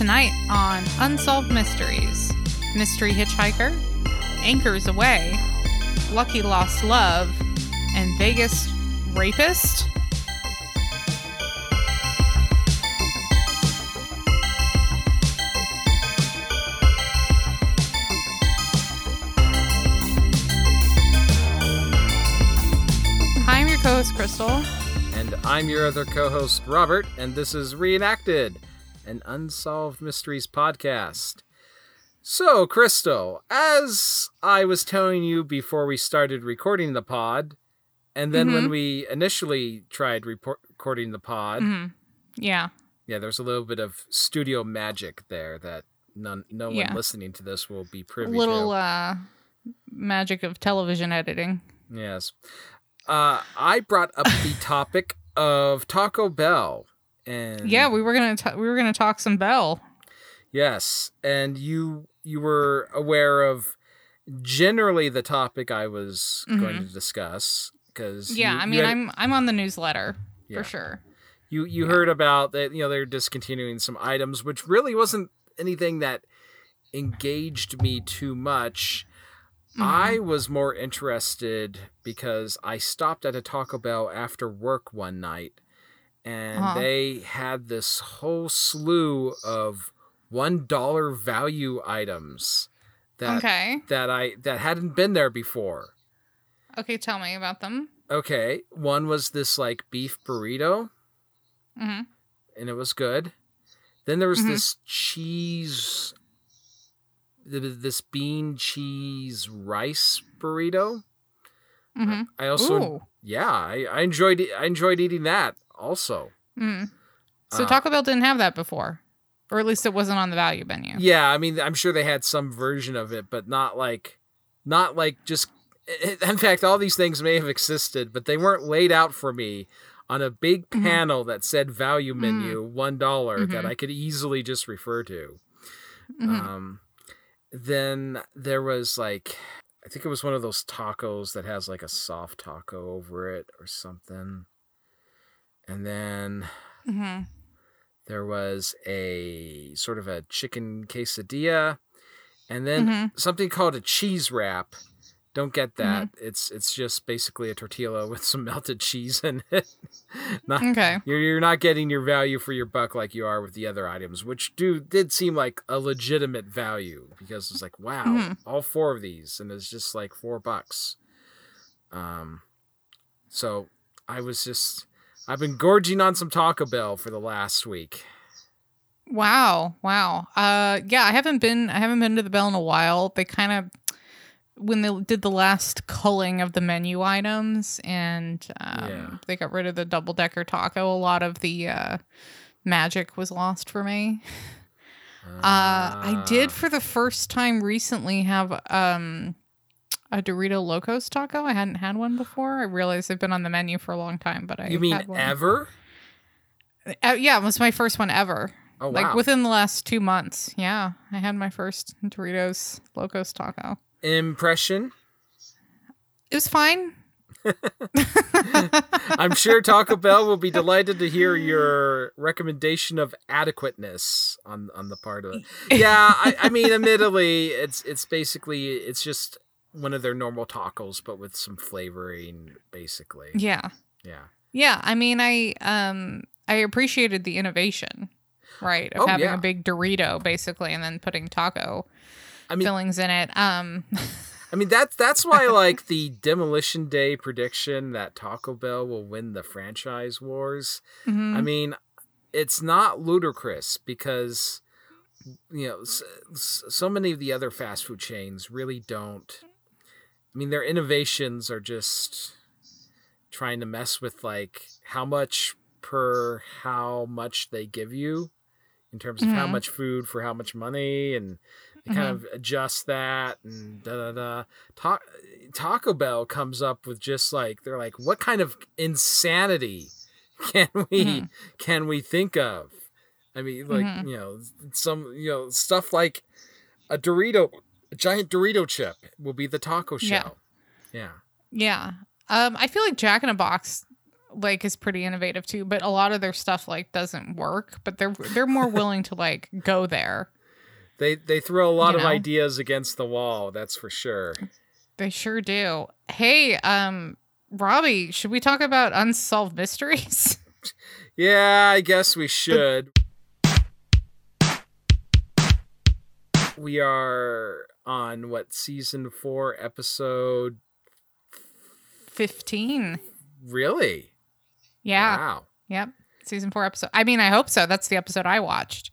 Tonight on Unsolved Mysteries Mystery Hitchhiker, Anchors Away, Lucky Lost Love, and Vegas Rapist. Hi, I'm your co host, Crystal. And I'm your other co host, Robert, and this is Reenacted, an Unsolved Mysteries podcast. So, Crystal, as I was telling you before we started recording the pod, and then when Mhm. we initially tried report- recording the pod, hmm Yeah. yeah, there's a little bit of studio magic there that none, no one Yeah. listening to this will be A privy little to. uh, magic of television editing. Yes. Uh, I brought up the topic of Taco Bell. And Yeah, we were gonna t- we were gonna talk some Bell. Yes, and you you were aware of generally the topic I was going to discuss because Mm-hmm. Yeah, I mean, I'm I'm on the newsletter Yeah. for sure. you you yeah. heard about that you know they're discontinuing some items, which really wasn't anything that engaged me too much. Mm-hmm. I was more interested because I stopped at a Taco Bell after work one night and Uh-huh. they had this whole slew of one dollar value items that okay, that I that hadn't been there before. okay, tell me about them. Okay, one was this like beef burrito hmm and it was good. Then there was Mhm. this cheese this bean cheese rice burrito. hmm I also Ooh. yeah, I, I enjoyed I enjoyed eating that also. Mm. So Uh, Taco Bell didn't have that before, or at least it wasn't on the value menu. Yeah, I mean, I'm sure they had some version of it, but not like, not like just. In fact, all these things may have existed, but they weren't laid out for me on a big Mhm. panel that said value menu one dollar that. I could easily just refer to. Mhm. Um, then there was like, I think it was one of those tacos that has like a soft taco over it or something. And then Mhm. there was a sort of a chicken quesadilla, and then Mhm. something called a cheese wrap. Don't get that. Mm-hmm. It's it's just basically a tortilla with some melted cheese in it. not, Okay. you're you're not getting your value for your buck like you are with the other items, which do did seem like a legitimate value because it's like wow, Mhm. all four of these, and it's just like four bucks. Um, so I was just I've been gorging on some Taco Bell for the last week. Wow. Wow. Uh, yeah, I haven't been I haven't been to the Bell in a while. They kind of when they did the last culling of the menu items and um, Yeah. they got rid of the double decker taco, a lot of the uh, magic was lost for me. Uh, I did Ah. for the first time recently have um a Dorito Locos taco. I hadn't had one before. I realized they've been on the menu for a long time, but I You mean ever? Uh, yeah, it was my first one ever. Oh wow! Like within the last two months. Yeah, I had my first Doritos Locos taco. Impression. It was fine. I'm sure Taco Bell will be delighted to hear your recommendation of adequateness on on the part of it. Yeah, I, I mean, admittedly, it's it's basically it's just one of their normal tacos, but with some flavoring, basically. Yeah. Yeah. Yeah, I mean I um I appreciated the innovation, right? Of Oh, having yeah. a big Dorito basically and then putting taco I mean, fillings in it. Um I mean that's that's why like the Demolition Day prediction that Taco Bell will win the franchise wars. mhm. I mean, it's not ludicrous because you know s- s- so many of the other fast food chains really don't. I mean, their innovations are just trying to mess with like how much per how much they give you in terms of how Mhm. much food for how much money and they kind of adjust that and da da da. Ta- Taco Bell comes up with just like they're like, what kind of insanity can we Mhm. can we think of? I mean, like Mhm. you know, some you know stuff like a Dorito, a giant Dorito chip will be the taco Yeah. shell. Yeah. Yeah. Um, I feel like Jack in a Box like is pretty innovative too, but a lot of their stuff like doesn't work, but they're they're more willing to like go there. They they throw a lot You of know? ideas against the wall, that's for sure. They sure do. Hey, um Robbie, should we talk about unsolved mysteries? Yeah, I guess we should. We are on what season 4 episode 15. really? Yeah. Wow. Yep. Season 4 episode. I mean, I hope so. That's the episode I watched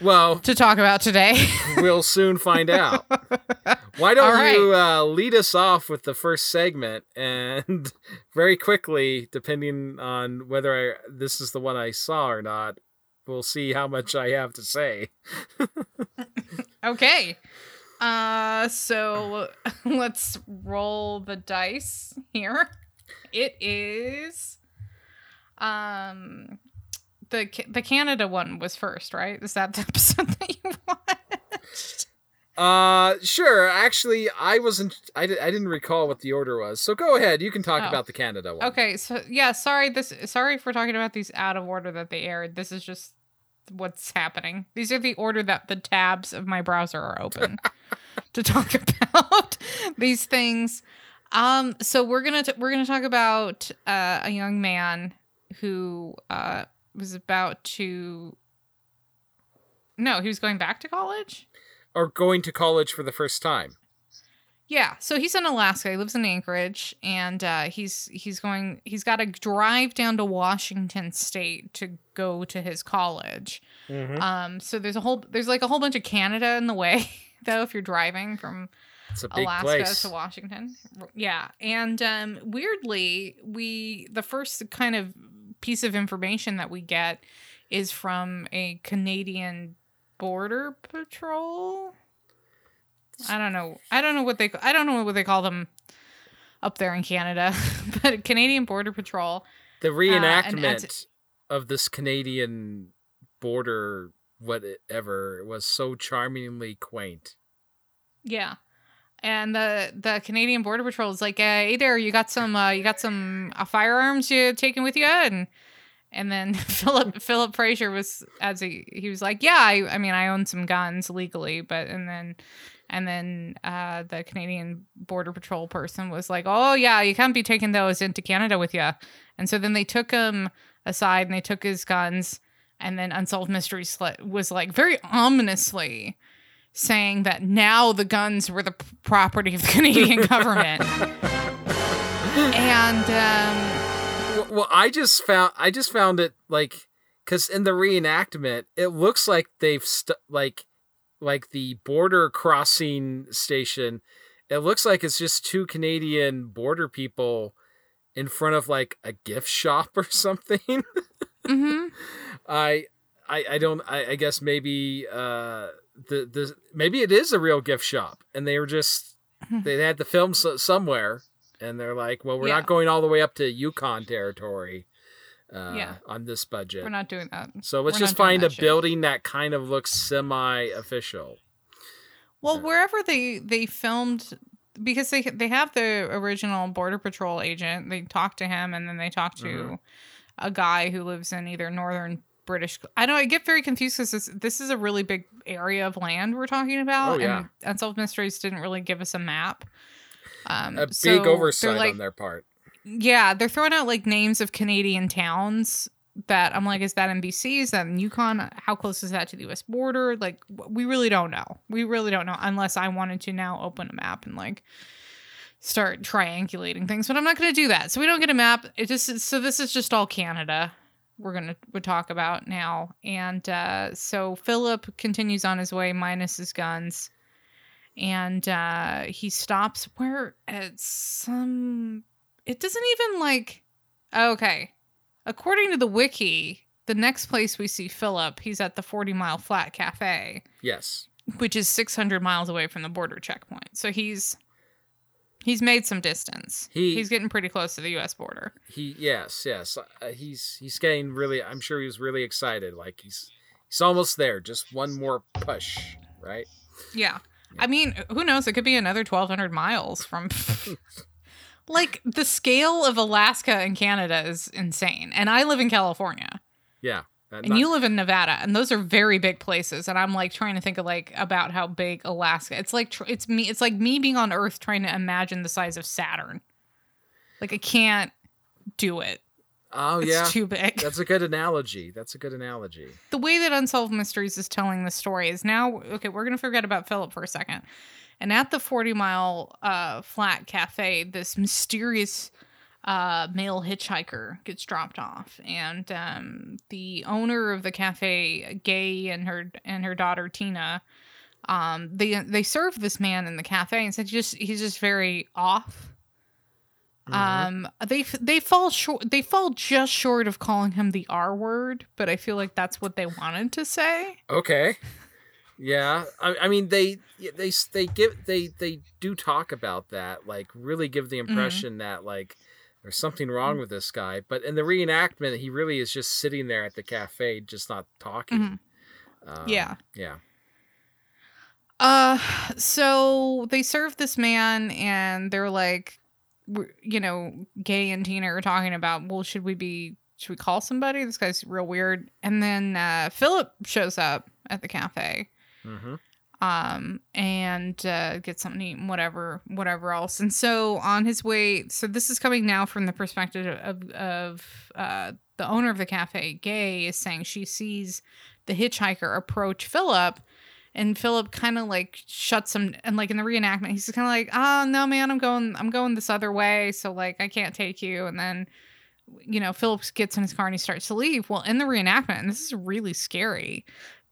Well, to talk about today. we'll soon find out. Why don't right. you uh, lead us off with the first segment and very quickly, depending on whether I, this is the one I saw or not, we'll see how much I have to say. Okay. Uh so let's roll the dice here. It is um the the Canada one was first, right? Is that the episode that you watched? Uh, sure. Actually, I wasn't. I, di- I didn't recall what the order was. So go ahead. You can talk Oh. about the Canada one. Okay, so yeah, sorry this sorry for talking about these out of order that they aired. This is just what's happening. These are the order that the tabs of my browser are open to talk about these things. Um so we're going to we're to talk about uh, a young man who uh was about to No, he was going back to college? Or going to college for the first time. Yeah, so he's in Alaska. He lives in Anchorage, and uh, he's he's going. He's got to drive down to Washington State to go to his college. Mm-hmm. Um, so there's a whole there's like a whole bunch of Canada in the way, though. If you're driving from It's a big Alaska place. to Washington, yeah. And um, weirdly, we the first kind of piece of information that we get is from a Canadian border patrol. I don't know. I don't know what they. I don't know what they call them up there in Canada, but Canadian Border Patrol. the and reenactment as- of this Canadian border, whatever, was so charmingly quaint. Yeah, and the the Canadian Border Patrol is like, uh, "Hey there, you got some uh, you got some uh, firearms you taking with you?" And and then Philip Philip Fraser was as he he was like, "Yeah, I, I mean, I own some guns legally, but and then." And then uh, the Canadian Border Patrol person was like, "Oh yeah, you can't be taking those into Canada with you." And so then they took him aside and they took his guns. And then Unsolved Mysteries was like very ominously saying that now the guns were the property of the Canadian government. and um, Well, well, I just found I just found it like because in the reenactment, it looks like they've st- like like the border crossing station. It looks like it's just two Canadian border people in front of like a gift shop or something. mhm. I I I don't I, I guess maybe uh the the maybe it is a real gift shop and they were just they had to film so, somewhere and they're like well we're Yeah. not going all the way up to Yukon territory uh Yeah. on this budget we're not doing that. so let's we're just find a shit. building that kind of looks semi official Well, Yeah. wherever they they filmed because they they have the original border patrol agent. They talk to him and then they talk to Mhm. a guy who lives in either northern British. I know I get very confused because this, this is a really big area of land we're talking about, Oh, yeah. and Unsolved Mysteries didn't really give us a map. Um, a so big oversight like, on their part Yeah, they're throwing out like names of Canadian towns that I'm like, is that in BC? Is that in Yukon? How close is that to the US border? Like, we really don't know. We really don't know unless I wanted to now open a map and like start triangulating things. But I'm not going to do that. So we don't get a map. It just so this is just all Canada. We're gonna we talk about now, and uh, so Philip continues on his way minus his guns, and uh, he stops where at some it doesn't even like okay. According to the wiki the next place we see philip he's at the 40 mile flat cafe. Yes. Which is 600 miles away from the border checkpoint. So he's he's made some distance. He- he's getting pretty close to the us border. He yes yes. Uh, he's he's getting really i'm sure he was really excited. Like he's he's almost there. Just one more push right? Yeah. I mean who knows? It could be another 1200 miles from like the scale of Alaska and Canada is insane. And I live in California. Yeah. And not- you live in Nevada, and those are very big places. And I'm like trying to think of like about how big Alaska. It's like tr- it's me. It's like me being on Earth trying to imagine the size of Saturn. Like I can't do it. oh It's yeah. too big. That's a good analogy. That's a good analogy. the way that Unsolved Mysteries is telling the story is now okay. We're gonna forget about Philip for a second. And at the Forty Mile uh, Flat Cafe, this mysterious uh, male hitchhiker gets dropped off, and um, the owner of the cafe, Gay, and her and her daughter Tina, um, they they serve this man in the cafe and said just he's just very off. Mhm. Um, they they fall short. They fall just short of calling him the R word, but I feel like that's what they wanted to say. Okay. Yeah, I, I mean they they they give they they do talk about that, like really give Mm-hmm. the impression that like there's something wrong with this guy, but in the reenactment he really is just sitting there at the cafe, just not talking. Um, Yeah. yeah, Uh, so they serve this man, and they're like, you know, Gay and Tina are talking about, well, should we be, should we call somebody? This guy's real weird. And then uh, Philip shows up at the cafe. Hmm um and uh get something to eat whatever whatever else. And so on his way so this is coming now from the perspective of of uh the owner of the cafe gay is saying she sees the hitchhiker approach philip and philip kind of like shuts him and like in the reenactment he's kind of like oh no man i'm going i'm going this other way so like i can't take you. And then you know philip gets in his car and he starts to leave. Well in the reenactment and this is really scary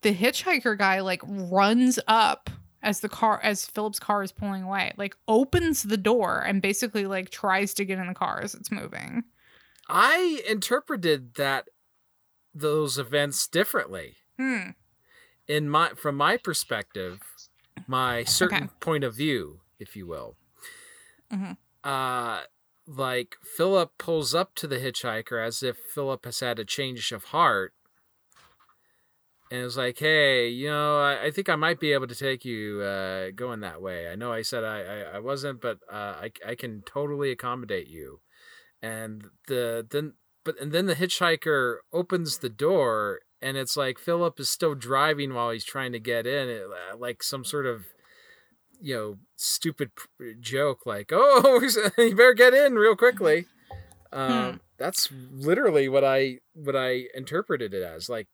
the hitchhiker guy like runs up as the car as Philip's car is pulling away, like opens the door and basically like tries to get in the car as it's moving. I interpreted that those events differently. Hmm. in my from my perspective, my certain Okay. point of view, if you will. Mhm. Uh like Philip pulls up to the hitchhiker as if Philip has had a change of heart. And it's like, hey, you know, I, I think I might be able to take you uh, going that way. I know I said I, I, I wasn't, but uh, I, I can totally accommodate you. And the then but and then the hitchhiker opens the door and it's like Philip is still driving while he's trying to get in, it, uh, like some sort of you know stupid joke, like oh you better get in real quickly. Um, That's literally what I what I interpreted it as. Like,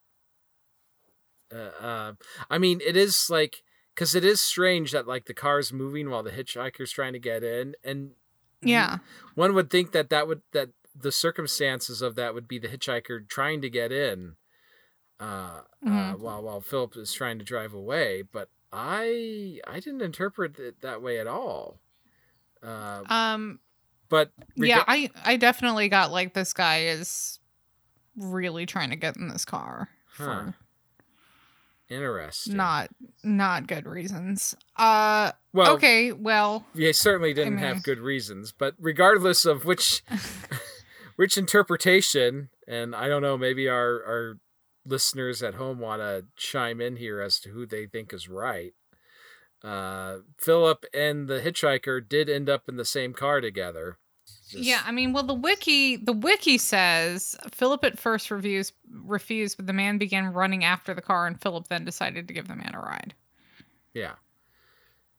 uh, uh, I mean, it is like because it is strange that like the car's moving while the hitchhiker's trying to get in, and Yeah. one would think that that would that the circumstances of that would be the hitchhiker trying to get in uh, uh Mhm. while while Philip is trying to drive away but I I didn't interpret it that way at all uh, Um but yeah, I I definitely got like this guy is really trying to get in this car Huh. for interesting. Not not good reasons. Uh well okay, well, they certainly didn't mean- have good reasons but regardless of which which interpretation and I don't know maybe our our listeners at home want to chime in here as to who they think is right. Uh Philip and the hitchhiker did end up in the same car together Just- Yeah, I mean, well, the wiki the wiki says Philip at first reviews refused, but the man began running after the car, and Philip then decided to give the man a ride. yeah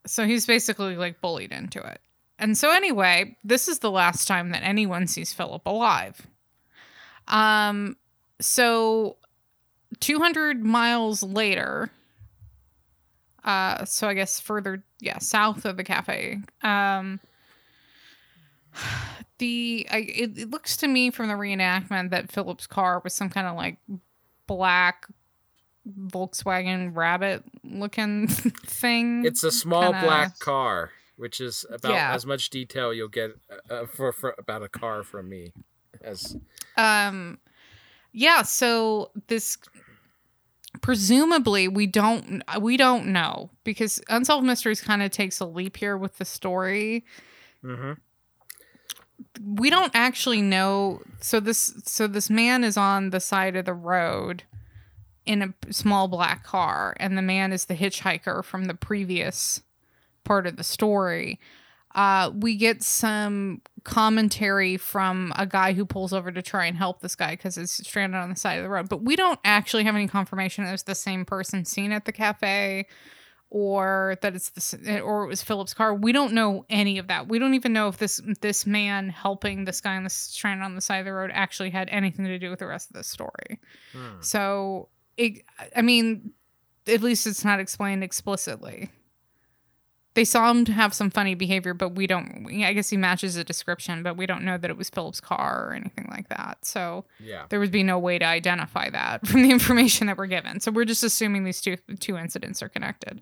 So he's basically like bullied into it. And so anyway, this is the last time that anyone sees Philip alive. Um, so 200 miles later, uh, so I guess further, yeah, south of the cafe, um, the I, it, it looks to me from the reenactment that Philip's car was some kind of like black Volkswagen Rabbit looking thing. it's a small kinda- black car which is about Yeah. as much detail you'll get uh, for, for about a car from me as um yeah so this presumably we don't we don't know because unsolved mysteries kind of takes a leap here with the story hmm we don't actually know so this so this man is on the side of the road in a small black car and the man is the hitchhiker from the previous part of the story uh, we get some commentary from a guy who pulls over to try and help this guy because he's stranded on the side of the road. But we don't actually have any confirmation that it's the same person seen at the cafe or that it's the or it was Philip's car. We don't know any of that. We don't even know if this this man helping this guy on the stranded on the side of the road actually had anything to do with the rest of the story. Hmm. So it, I mean, at least it's not explained explicitly. They saw him have some funny behavior, but we don't. I guess he matches the description, but we don't know that it was Philip's car or anything like that. So Yeah. there would be no way to identify that from the information that we're given. So we're just assuming these two two incidents are connected.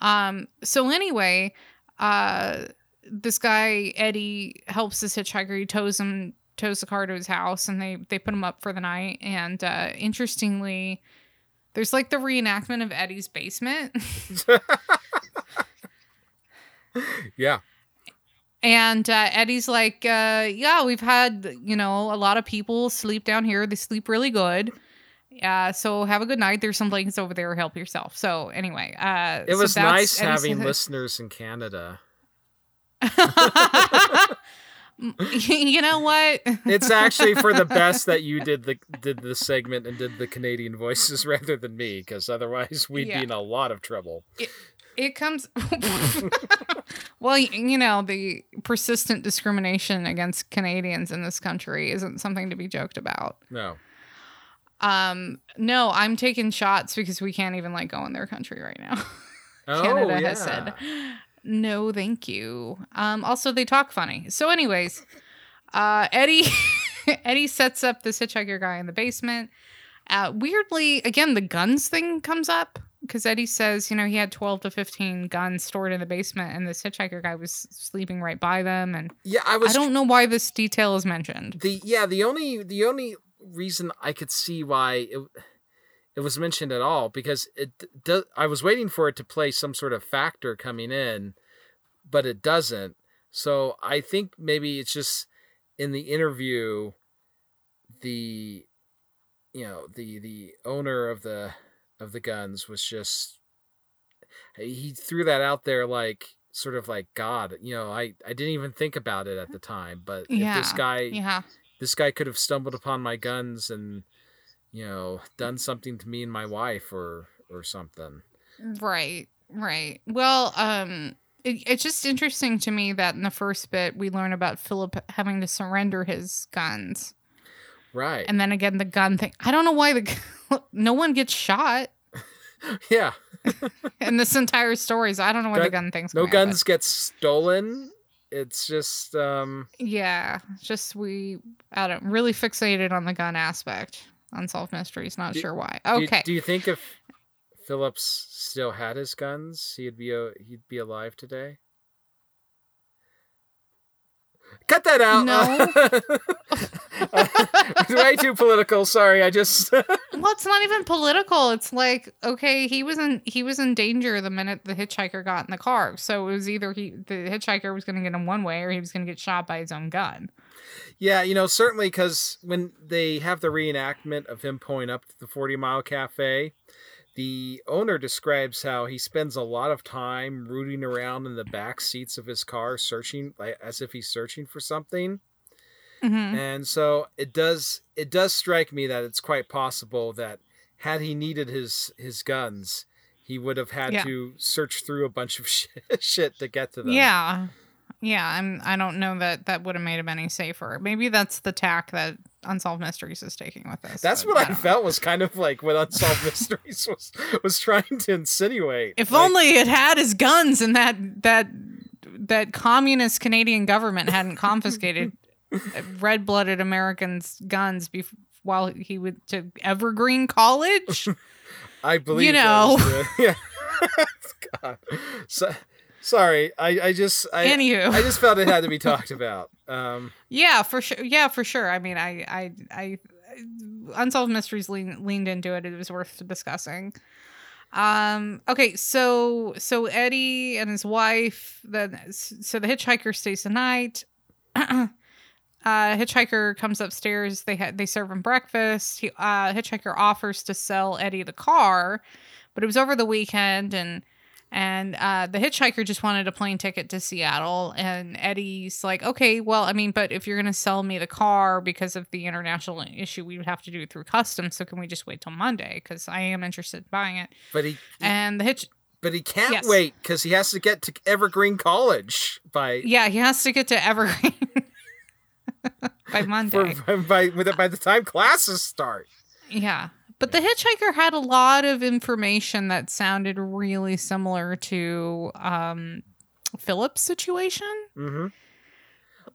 Um. So anyway, uh, this guy Eddie helps this hitchhiker. He tows him tows the car to his house, and they they put him up for the night. And uh, interestingly, there's like the reenactment of Eddie's basement. Yeah. And uh, Eddie's like, uh, yeah, we've had, you know, a lot of people sleep down here. They sleep really good. Uh, so have a good night. There's some blankets over there. Help yourself. So anyway, uh, It was that's nice Eddie's- having listeners in Canada. you know what? It's actually for the best that you did the did the segment and did the Canadian voices rather than me, because otherwise we'd Yeah. be in a lot of trouble. it comes. Well, you know, the persistent discrimination against Canadians in this country isn't something to be joked about. No. Um, no, I'm taking shots because we can't even like go in their country right now. Oh, Canada yeah. has said, no, thank you. Um, also, they talk funny. So, anyways, uh, Eddie Eddie sets up this hitchhiker guy in the basement. Uh, weirdly, again, the guns thing comes up because Eddie says, you know, he had 12 to 15 guns stored in the basement, and this hitchhiker guy was sleeping right by them. And Yeah, I was I don't know why this detail is mentioned. the yeah the only the only reason I could see why it it was mentioned at all because it does I was waiting for it to play some sort of factor coming in, but it doesn't. So I think maybe it's just in the interview, the you know the the owner of the of the guns was just he threw that out there like sort of like God, you know, I I didn't even think about it at the time, but if this guy Yeah. this guy could have stumbled upon my guns and you know done something to me and my wife or or something Right, right. Well, um, it, it's just interesting to me that in the first bit we learn about Philip having to surrender his guns, right and then again the gun thing. I don't know why the no one gets shot yeah in this entire story. So I don't know why the Gun- gun thing's no guns get stolen it's just um Yeah, just we I don't really fixated on the gun aspect. Unsolved mysteries. Not Do- sure why. do Okay. do you think if phillips still had his guns he'd be a, he'd be alive today cut that out No. it's way too political sorry i just Well, it's not even political. It's like, okay, he was in he was in danger the minute the hitchhiker got in the car. So it was either he the hitchhiker was going to get him one way or he was going to get shot by his own gun. Yeah, you know, certainly because when they have the reenactment of him pulling up to the 40 Mile Cafe, the owner describes how he spends a lot of time rooting around in the back seats of his car, searching like as if he's searching for something. Mm-hmm. And so it does it does strike me that it's quite possible that had he needed his his guns, he would have had Yeah. to search through a bunch of shit, shit to get to them. Yeah. Yeah, I'm I don't know that that would have made him any safer. Maybe that's the tack that Unsolved Mysteries is taking with this. That's what I, know. felt was kind of like what Unsolved Mysteries was was trying to insinuate. If Like, only it had his guns and that that that communist Canadian government hadn't confiscated red-blooded Americans' guns bef- while he went to Evergreen College. I believe you know. yeah. God. So, sorry, I, I just I, Anywho, I just felt it had to be talked about. Um, yeah, for sure. Yeah, for sure. I mean, I, I, I, Unsolved Mysteries lean, leaned into it. It was worth discussing. Um. Okay. So, so Eddie and his wife. Then, so the hitchhiker stays the night. uh, hitchhiker comes upstairs. They ha- they serve him breakfast. He, uh, hitchhiker offers to sell Eddie the car, but it was over the weekend, and And uh, the hitchhiker just wanted a plane ticket to Seattle. And Eddie's like, okay, well, I mean, but if you're going to sell me the car because of the international issue, we would have to do it through customs. So can we just wait till Monday? Because I am interested in buying it. But he, And the hitch, but he can't Yes. wait because he has to get to Evergreen College by yeah, he has to get to Evergreen by Monday. for, by by by the time classes start. Yeah. But the hitchhiker had a lot of information that sounded really similar to um, Philip's situation. Mm-hmm.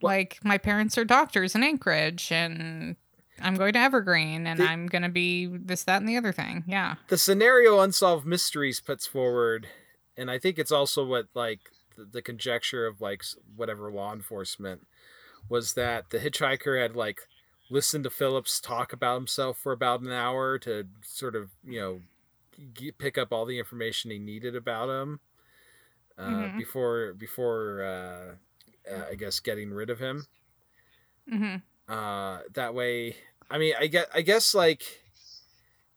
Like, my parents are doctors in Anchorage, and I'm going to Evergreen, and The- I'm going to be this, that, and the other thing. Yeah. the scenario unsolved mysteries puts forward and i think it's also what like the, the conjecture of like whatever law enforcement was that the hitchhiker had like listened to philip's talk about himself for about an hour to sort of you know g- pick up all the information he needed about him uh, Mhm. before before uh, uh, i guess getting rid of him. Hmm uh that way i mean i get i guess like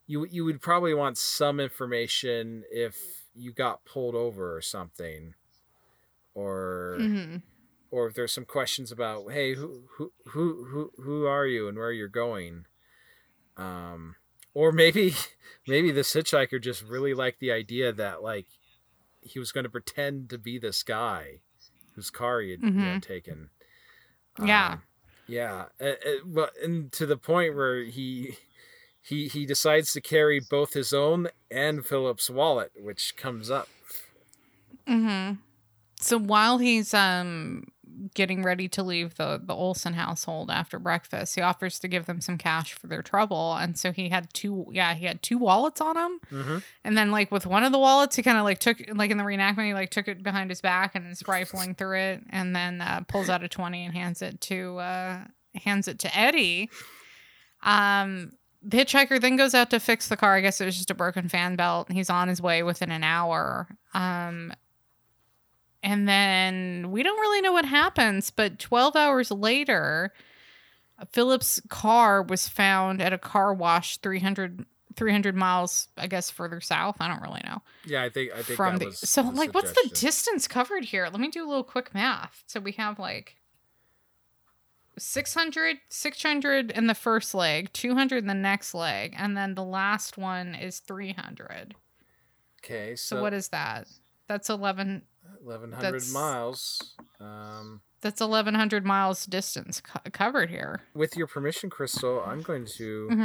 you you would probably want some information if you got pulled over or something or hmm or if there's some questions about hey who who who who, who are you and where you're going? Um or maybe maybe this hitchhiker just really liked the idea that like he was going to pretend to be this guy whose car he had, he had taken. Yeah. Um, yeah uh, uh, well and to the point where he he he decides to carry both his own and philip's wallet which comes up. Hmm So while he's um getting ready to leave the the Olson household after breakfast, he offers to give them some cash for their trouble, and so he had two. Yeah, he had two wallets on him, mm-hmm. and then like with one of the wallets, he kind of like took like in the reenactment, he like took it behind his back and is rifling through it, and then uh, pulls out a twenty and hands it to uh hands it to Eddie. Um. The hitchhiker then goes out to fix the car. I guess it was just a broken fan belt. He's on his way within an hour. Um, and then we don't really know what happens, but 12 hours later, Philip's car was found at a car wash 300, 300 miles, I guess, further south. I don't really know. yeah i think i think From that the was so like, what's the distance covered here? Let me do a little quick math. So we have like 600, 600 in the first leg, 200 in the next leg, and then the last one is 300. okay So, so, what is that? That's 11 1100 that's- miles um That's 1100 miles distance co- covered here. with your permission crystal i'm going to hmm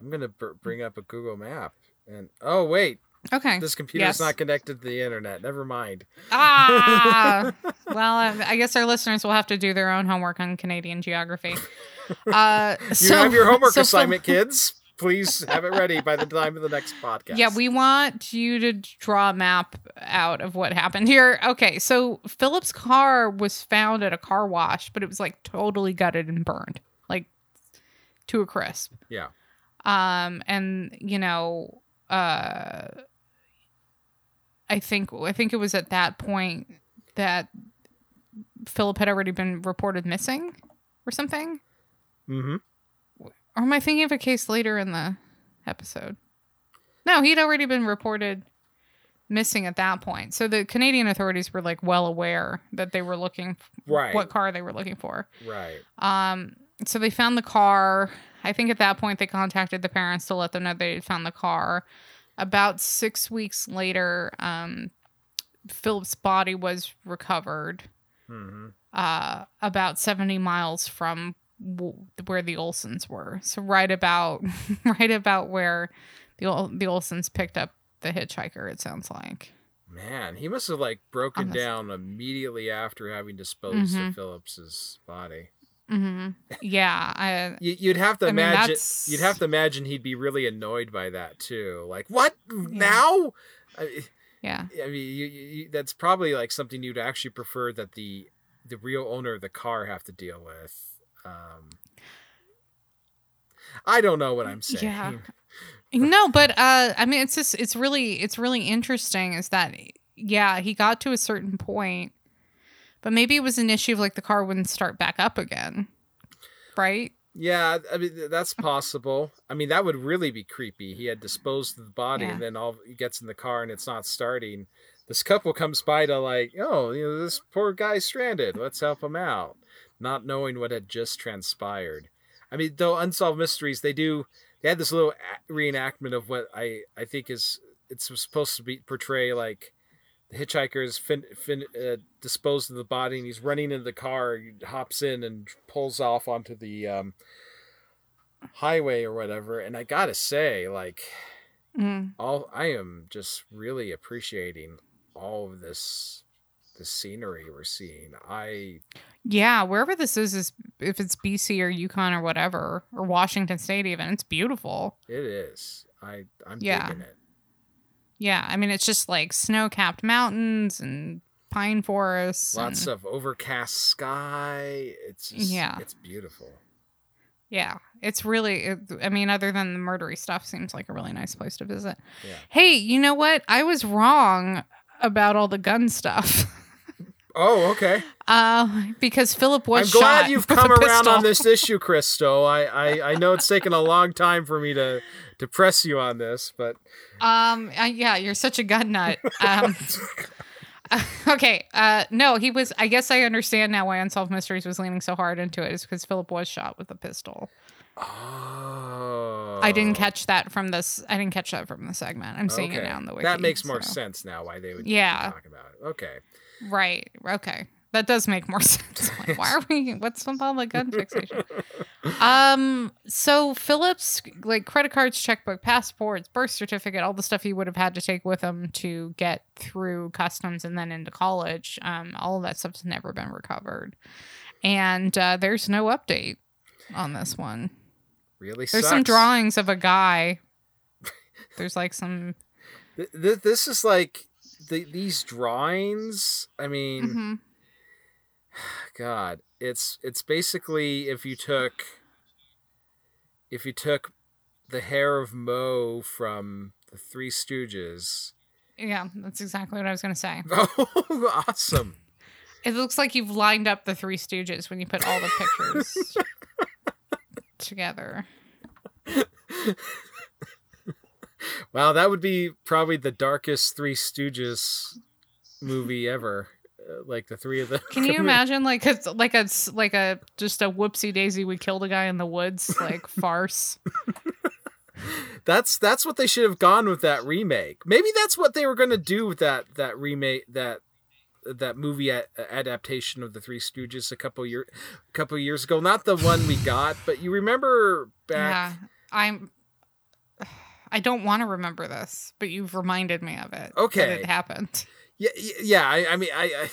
i'm going to br- bring up a google map and oh wait Okay. this computer's Yes. not connected to the internet never mind Ah! well, I I guess our listeners will have to do their own homework on Canadian geography. Uh, you so, have your homework so Phil- assignment kids please have it ready by the time of the next podcast Yeah, we want you to draw a map out of what happened here. Okay, so Philip's car was found at a car wash, but it was like totally gutted and burned, like to a crisp. yeah um and you know uh i think i think it was at that point that philip had already been reported missing or something mm-hmm or am i thinking of a case later in the episode? No he'd already been reported missing at that point. So the canadian authorities were like well aware that they were looking right. what car they were looking for. Right. Um, so they found the car. I think at that point they contacted the parents to let them know they had found the car. About six weeks later, um, Philip's body was recovered mm-hmm. uh, about 70 miles from where the Olsons were. So right about right about where the Ol- the Olsons picked up the hitchhiker. It sounds like. Man, he must have like broken Honest- down immediately after having disposed of Mhm. Phillips's body. hmm Yeah, I, You, you'd have to I imagine. that's- You'd have to imagine he'd be really annoyed by that too. Like, what now? I, yeah. I mean, you, you, you- that's probably like something you'd actually prefer that the the real owner of the car have to deal with. Um, I don't know what I'm saying. Yeah. No, but uh I mean it's just it's really it's really interesting is that yeah, he got to a certain point, but maybe it was an issue of like the car wouldn't start back up again. Right? Yeah, I mean that's possible. I mean that would really be creepy. He had disposed of the body, Yeah. and then all he gets in the car and it's not starting. this couple comes by to like, oh, you know, this poor guy's stranded. Let's help him out, not knowing what had just transpired. I mean, though unsolved mysteries, they do. They had this little reenactment of what I I think is it's supposed to be portray like the hitchhiker is fin, fin, uh, disposed of the body and he's running into the car. He hops in and pulls off onto the um, highway or whatever. And I gotta say, like, Mm. all I am just really appreciating all of this the scenery we're seeing. I Yeah, wherever this is, is if it's BC or Yukon or whatever, or Washington State even, it's beautiful. it is. I I'm Yeah. digging it. Yeah, I mean it's just like snow-capped mountains and pine forests. Lots and, of overcast sky. It's just, Yeah. it's beautiful. yeah, it's really. It, I mean, other than the murdery stuff, seems like a really nice place to visit. Yeah. Hey, you know what? I was wrong about all the gun stuff. Oh, okay. Uh, because Philip was I'm glad you've come around on this issue, Christo. I, I I know it's taken a long time for me to to press you on this, but Um, uh, yeah, you're such a gun nut. Um, okay. Uh, no, he was. I guess I understand now why Unsolved Mysteries was leaning so hard into it. Is because Philip was shot with a pistol. oh, I didn't catch that from this. I didn't catch that from the segment. I'm seeing it now in the wiki. That makes more so- sense now. Why they would Yeah. talk about it. Okay. Right. Okay. That does make more sense. Like, why are we? What's with all the gun fixation? Um. So Philip's, like credit cards, checkbook, passports, birth certificate, all the stuff he would have had to take with him to get through customs and then into college. Um. All of that stuff's never been recovered, and uh, there's no update on this one. Really There's some drawings of a guy. There's like some. Th- th- this is like the, these drawings. I mean, Mhm. God, it's it's basically if you took if you took the hair of Moe from the Three Stooges. Yeah, that's exactly what I was gonna say. Oh, awesome! It looks like you've lined up the Three Stooges when you put all the pictures together. Wow, that would be probably the darkest Three Stooges movie ever. Uh, like the three of them. Can you imagine like a like a like a just a whoopsie daisy? We killed a guy in the woods like farce. That's that's what they should have gone with that remake. Maybe that's what they were going to do with that that remake that that movie a- adaptation of the Three Stooges a couple year couple years ago. Not the one we got, but you remember back. Yeah, I'm. I don't want to remember this, but you've reminded me of it. Okay. it happened. Yeah, yeah. I, I mean, I, I,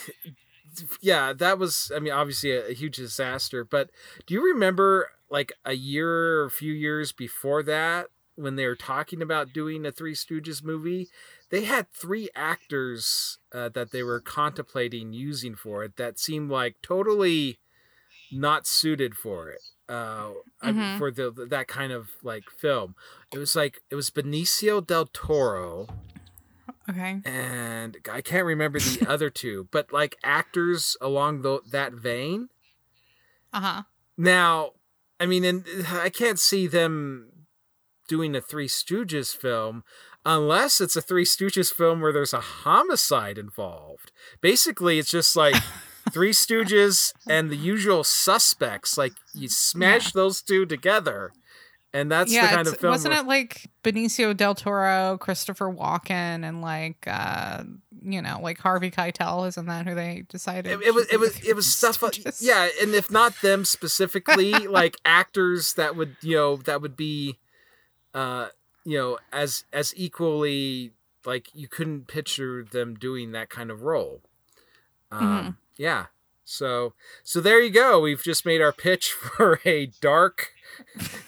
yeah, that was. I mean, obviously a, a huge disaster. But do you remember, like a year or a few years before that, when they were talking about doing a Three Stooges movie, they had three actors uh, that they were contemplating using for it that seemed like totally not suited for it. Uh, I- Mhm. for the that kind of like film, it was like it was Benicio del Toro Okay. and I can't remember the other two, but like actors along tho- that vein. Uh huh. Now, I mean, and I can't see them doing a Three Stooges film unless it's a Three Stooges film where there's a homicide involved. Basically, it's just like Three Stooges and the usual suspects. Like you smash those two together, and that's yeah, the kind of film. wasn't where- it like Benicio del Toro, Christopher Walken, and like uh you know, like Harvey Keitel? Isn't that who they decided? it, it was it was it was stuff like, yeah and if not them specifically like actors that would you know that would be uh you know as as equally like you couldn't picture them doing that kind of role um Mhm. Yeah so so there you go we've just made our pitch for a dark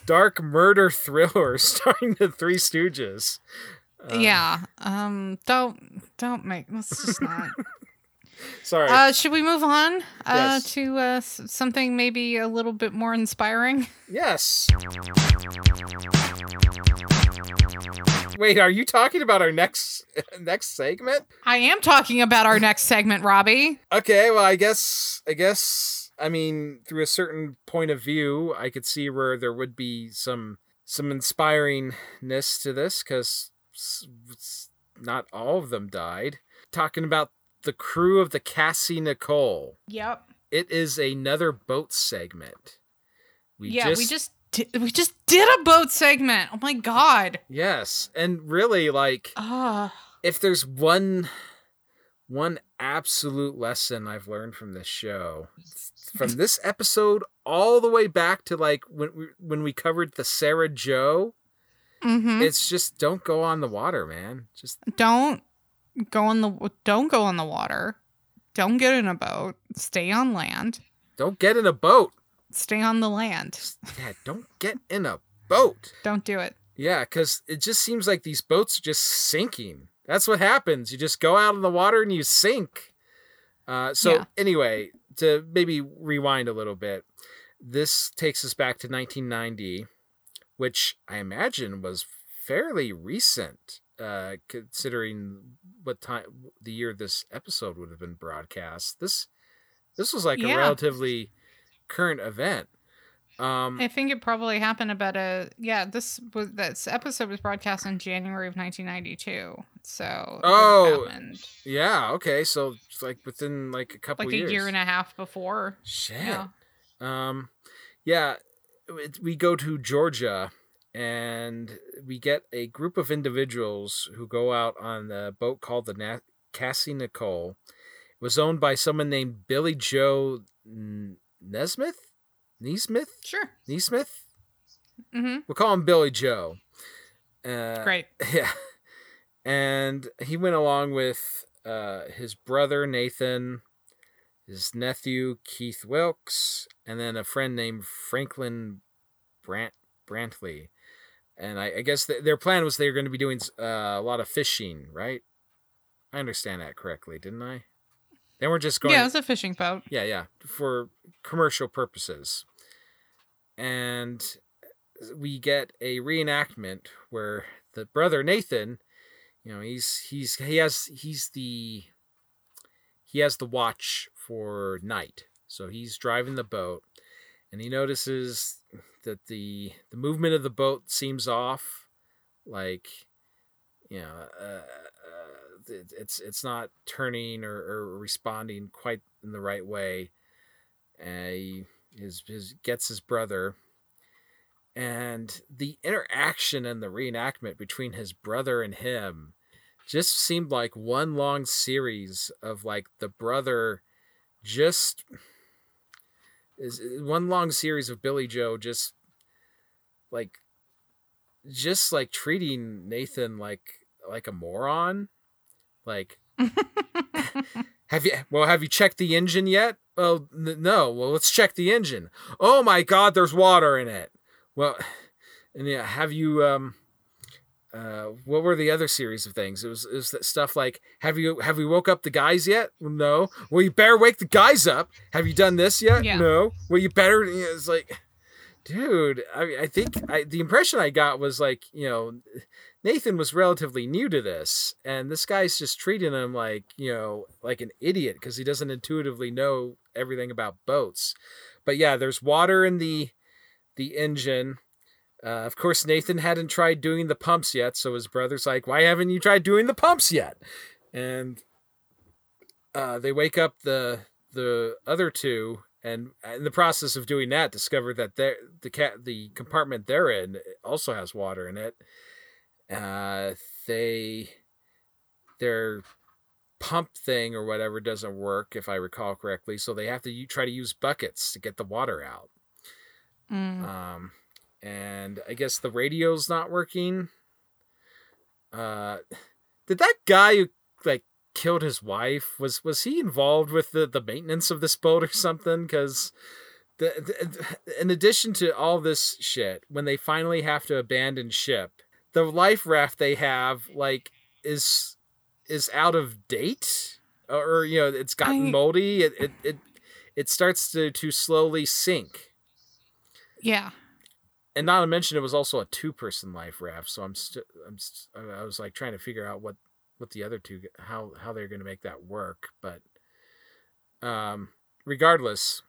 dark murder thriller starring the three stooges Uh, yeah. Um. Don't don't make. Let's just not. sorry Uh, should we move on uh, Yes. to uh, something maybe a little bit more inspiring? Yes. Wait, are you talking about our next next segment? I am talking about our next segment, Robbie. Okay, well, I guess I guess I mean through a certain point of view, I could see where there would be some some inspiringness to this cuz not all of them died. Talking about the crew of the Cassie Nicole. Yep. It is another boat segment. We yeah, just, we just did, we just did a boat segment. Oh my god. Yes, and really, like, uh. if there's one one absolute lesson I've learned from this show, from this episode all the way back to like when we when we covered the Sarah Joe. Mm-hmm. It's just don't go on the water, man. Just don't go on the don't go on the water. Don't get in a boat. Stay on land. Don't get in a boat. Stay on the land. Yeah, don't get in a boat. Don't do it. Yeah, because it just seems like these boats are just sinking. That's what happens. You just go out in the water and you sink. Uh, so yeah. anyway, to maybe rewind a little bit, this takes us back to 1990, which I imagine was fairly recent, uh, considering what time the year this episode would have been broadcast. This this was like yeah. a relatively current event. Um, I think it probably happened about a yeah. This was this episode was broadcast in January of 1992. So oh yeah, okay. So it's like within like a couple like years. a year and a half before. Shit. Yeah. Um, yeah. It, we go to Georgia and we get a group of individuals who go out on a boat called the Na- Cassie Nicole. It was owned by someone named Billy Joe Nesmith. Neesmith? Sure. Neesmith? Mm-hmm. We'll call him Billy Joe. Uh, Great. Yeah. And he went along with uh, his brother Nathan, his nephew Keith Wilkes, and then a friend named Franklin Brant Brantley. And I, I guess th- their plan was they were going to be doing uh, a lot of fishing, right? I understand that correctly, didn't I? They weren't just going. Yeah, it was a fishing boat. Yeah, yeah, for commercial purposes and we get a reenactment where the brother Nathan, you know, he's he's he has he's the he has the watch for night. So he's driving the boat and he notices that the the movement of the boat seems off like you know uh, uh, it's it's not turning or, or responding quite in the right way. And he his his gets his brother. And the interaction and the reenactment between his brother and him just seemed like one long series of like the brother just is one long series of Billy Joe just like just like treating Nathan like like a moron like have you well have you checked the engine yet well, n- no. Well, let's check the engine. Oh my God, there's water in it. Well, and yeah, have you um, uh, what were the other series of things? It was it was stuff like have you have we woke up the guys yet? No. Well, you better wake the guys up. Have you done this yet? Yeah. No. Well, you better. You know, it's like, dude. I I think I the impression I got was like you know Nathan was relatively new to this, and this guy's just treating him like, you know, like an idiot because he doesn't intuitively know everything about boats. But yeah, there's water in the the engine. Uh, of course, Nathan hadn't tried doing the pumps yet, so his brother's like, "Why haven't you tried doing the pumps yet?" And uh, they wake up the the other two, and in the process of doing that, discover that the cat the compartment they're in also has water in it uh, they their pump thing or whatever doesn't work if I recall correctly, so they have to u- try to use buckets to get the water out. Mm. Um, and I guess the radio's not working. Uh, did that guy who like killed his wife was was he involved with the the maintenance of this boat or something? Because the, the in addition to all this shit, when they finally have to abandon ship the life raft they have like is is out of date or you know it's gotten I, moldy it, it it it starts to to slowly sink yeah and not to mention it was also a two person life raft so i'm still i'm st- i was like trying to figure out what what the other two how how they're going to make that work but um regardless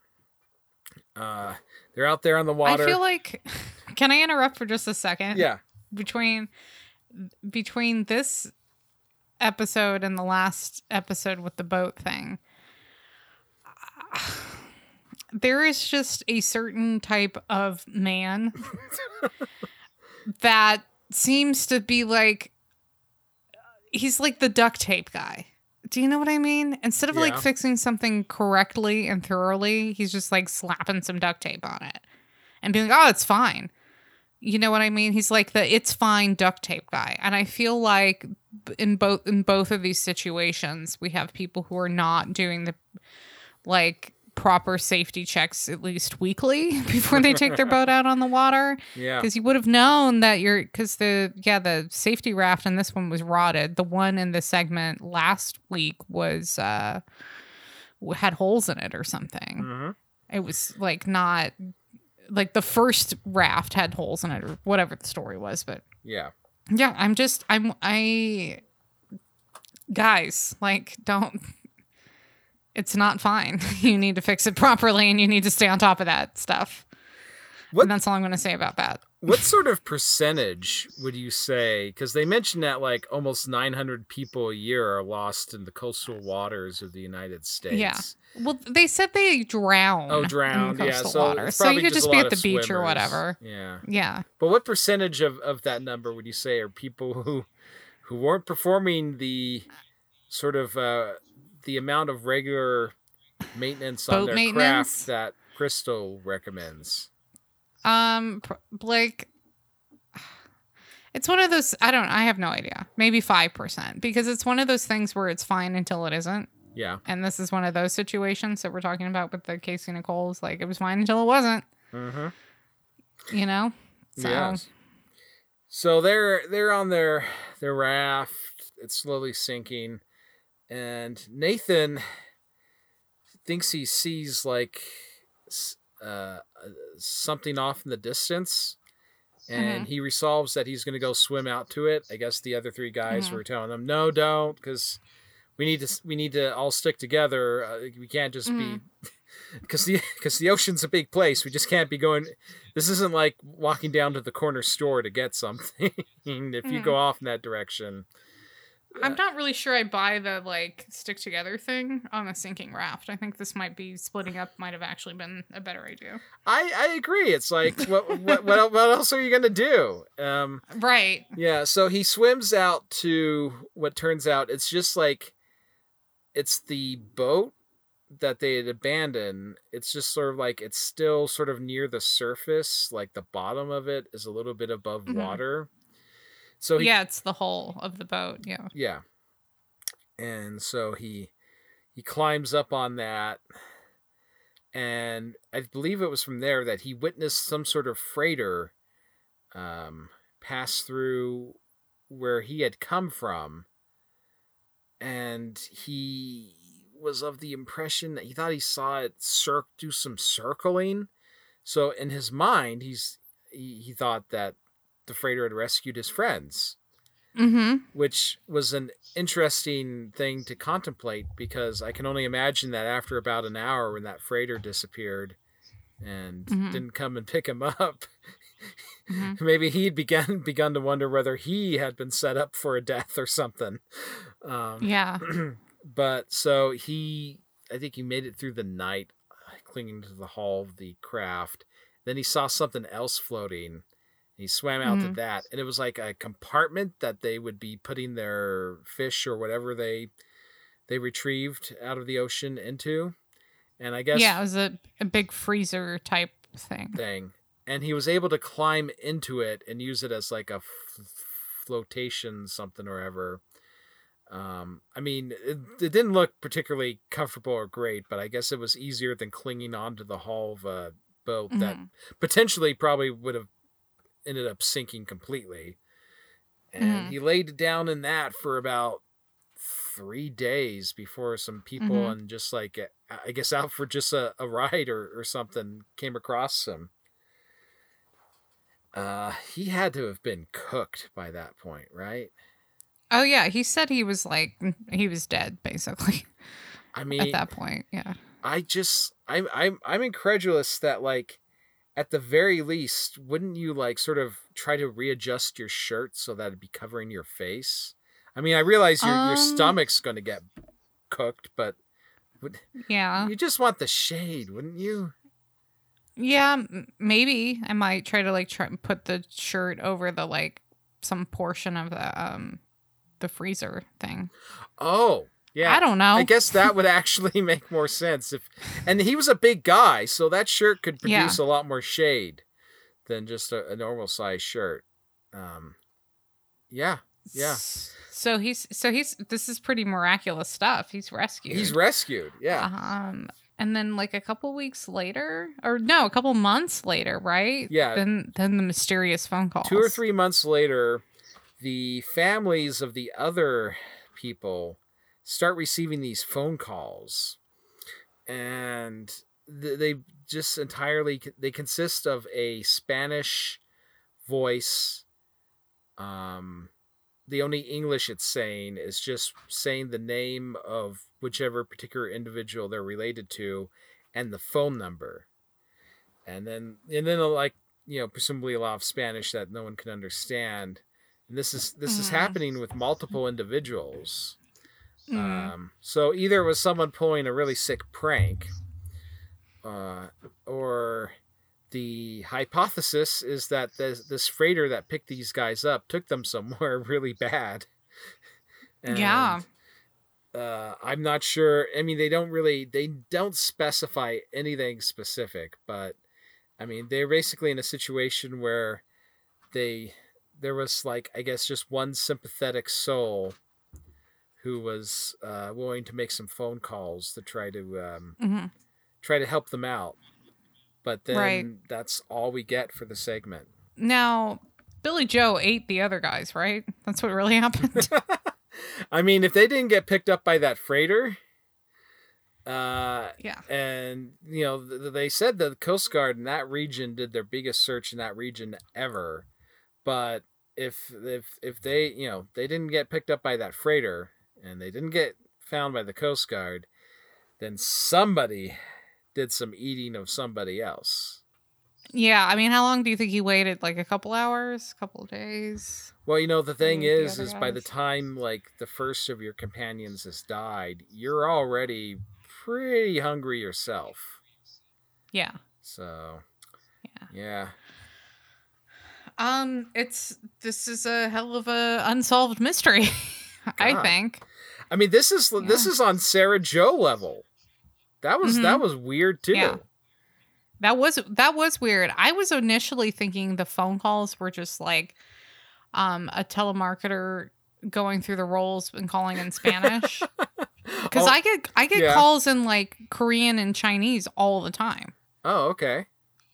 uh they're out there on the water. i feel like can i interrupt for just a second? Yeah. Between between this episode and the last episode with the boat thing, there is just a certain type of man that seems to be like he's like the duct tape guy. Do you know what I mean? Instead of like fixing something correctly and thoroughly, he's just like slapping some duct tape on it and being like, "Oh, it's fine." You know what I mean? He's like the "it's fine" duct tape guy, and I feel like in both in both of these situations, we have people who are not doing the like proper safety checks at least weekly before they take their boat out on the water Yeah. because you would have known that you're because the yeah the safety raft in this one was rotted the one in the segment last week was uh had holes in it or something hmm it was like not like the first raft had holes in it or whatever the story was but Yeah. yeah i'm just i'm i guys like don't it's not fine you need to fix it properly and you need to stay on top of that stuff What- and that's all i'm going to say about that What sort of percentage would you say? Because they mentioned that like almost 900 people a year are lost in the coastal waters of the United States. Yeah. Well, they said they drown. Oh, in Yeah. So, water. so you could just a be at the beach or whatever. Yeah. Yeah. But what percentage of, of that number would you say are people who who weren't performing the sort of uh, the amount of regular maintenance on Boat their maintenance? craft that Crystal recommends? Um, Blake. It's one of those. I don't. I have no idea. Maybe five percent because it's one of those things where it's fine until it isn't. Yeah. And this is one of those situations that we're talking about with the Casey Nicole's. Like it was fine until it wasn't. Mm-hmm. You know. So Yes. So they're they're on their their raft. It's slowly sinking, and Nathan thinks he sees like uh, something off in the distance, and he resolves that he's going to go swim out to it. I guess the other three guys Mhm. were telling him, "No, don't," because we need to we need to all stick together. Uh, we can't just be because the because the ocean's a big place. We just can't be going. This isn't like walking down to the corner store to get something. if you go off in that direction, I'm not really sure I buy the like stick together thing on a sinking raft. I think this might be splitting up. Might have actually been a better idea. I I agree. It's like what what what, what else are you gonna do? Um, Right. yeah. So he swims out to what turns out it's just like it's the boat that they had abandoned. It's just sort of like it's still sort of near the surface, like the bottom of it is a little bit above Mhm. water. So he yeah, it's the hull of the boat. Yeah. Yeah. And so he he climbs up on that and I believe it was from there that he witnessed some sort of freighter um pass through where he had come from and he was of the impression that he thought he saw it cir- do some circling so in his mind he's he, he thought that the freighter had rescued his friends Mm-hmm. which was an interesting thing to contemplate because I can only imagine that after about an hour when that freighter disappeared and Mhm. didn't come and pick him up, Mhm. maybe he'd begun begun to wonder whether he had been set up for a death or something. Um, Yeah. but so he, I think he made it through the night, uh, clinging to the hull of the craft. Then he saw something else floating. He swam out to Mhm. that, and it was like a compartment that they would be putting their fish or whatever they they retrieved out of the ocean into. And I guess Yeah, it was a, a big freezer type thing. thing, and he was able to climb into it and use it as like a f- flotation something or ever. Um, I mean, it, it didn't look particularly comfortable or great, but I guess it was easier than clinging onto the hull of a boat that Mhm. potentially probably would have ended up sinking completely. And Mhm. he laid down in that for about three days before some people Mhm. and just like I guess out for just a, a ride or, or something came across him. Uh, he had to have been cooked by that point, right? Oh yeah, he said he was like he was dead basically I mean, at that point. Yeah. I just I'm I'm I'm incredulous that like at the very least wouldn't you like sort of try to readjust your shirt so that it'd be covering your face? I mean, I realize your your Um, stomach's going to get cooked, but would, Yeah. you just want the shade, wouldn't you? Yeah, maybe I might try to like try and put the shirt over the like some portion of the um the freezer thing. Oh, yeah. I don't know. I guess that would actually make more sense if, and he was a big guy, so that shirt could Yeah. produce a lot more shade than just a, a normal size shirt. Um, yeah, yeah. So he's so he's this is pretty miraculous stuff. He's rescued. he's rescued. Yeah, Um and then like a couple weeks later or no, a couple months later, right? Yeah. Then then the mysterious phone call. two or three months later, the families of the other people start receiving these phone calls, and they just entirely they consist of a Spanish voice. Um, the only English it's saying is just saying the name of whichever particular individual they're related to, and the phone number, and then and then like you know presumably a lot of Spanish that no one can understand. And this is this is Mhm. happening with multiple individuals. Mm. Um, so either it was someone pulling a really sick prank, uh, or the hypothesis is that this, this freighter that picked these guys up took them somewhere really bad. Yeah. Uh, I'm not sure. I mean, they don't really they don't specify anything specific, but I mean, they're basically in a situation where they there was like I guess just one sympathetic soul who was uh, willing to make some phone calls to try to um, Mhm. try to help them out. But then Right. that's all we get for the segment. Now Billy Joe ate the other guys, right? That's what really happened. I mean, if they didn't get picked up by that freighter, uh, yeah. and you know th- they said that the Coast Guard in that region did their biggest search in that region ever, but if if if they you know they didn't get picked up by that freighter and they didn't get found by the Coast Guard, then somebody did some eating of somebody else. Yeah, I mean, how long do you think he waited? Like a couple hours, a couple days? Well, you know the thing with the is, is by the time like the first of your companions has died, you're already pretty hungry yourself. Yeah. So Yeah. yeah, Um, it's this is a hell of a unsolved mystery. I think. I mean this is this is on Sarah Joe level. That was that was weird too. Yeah. That was that was weird. I was initially thinking the phone calls were just like um a telemarketer going through the roles and calling in Spanish. Because oh, I get I get yeah. calls in like Korean and Chinese all the time. oh okay.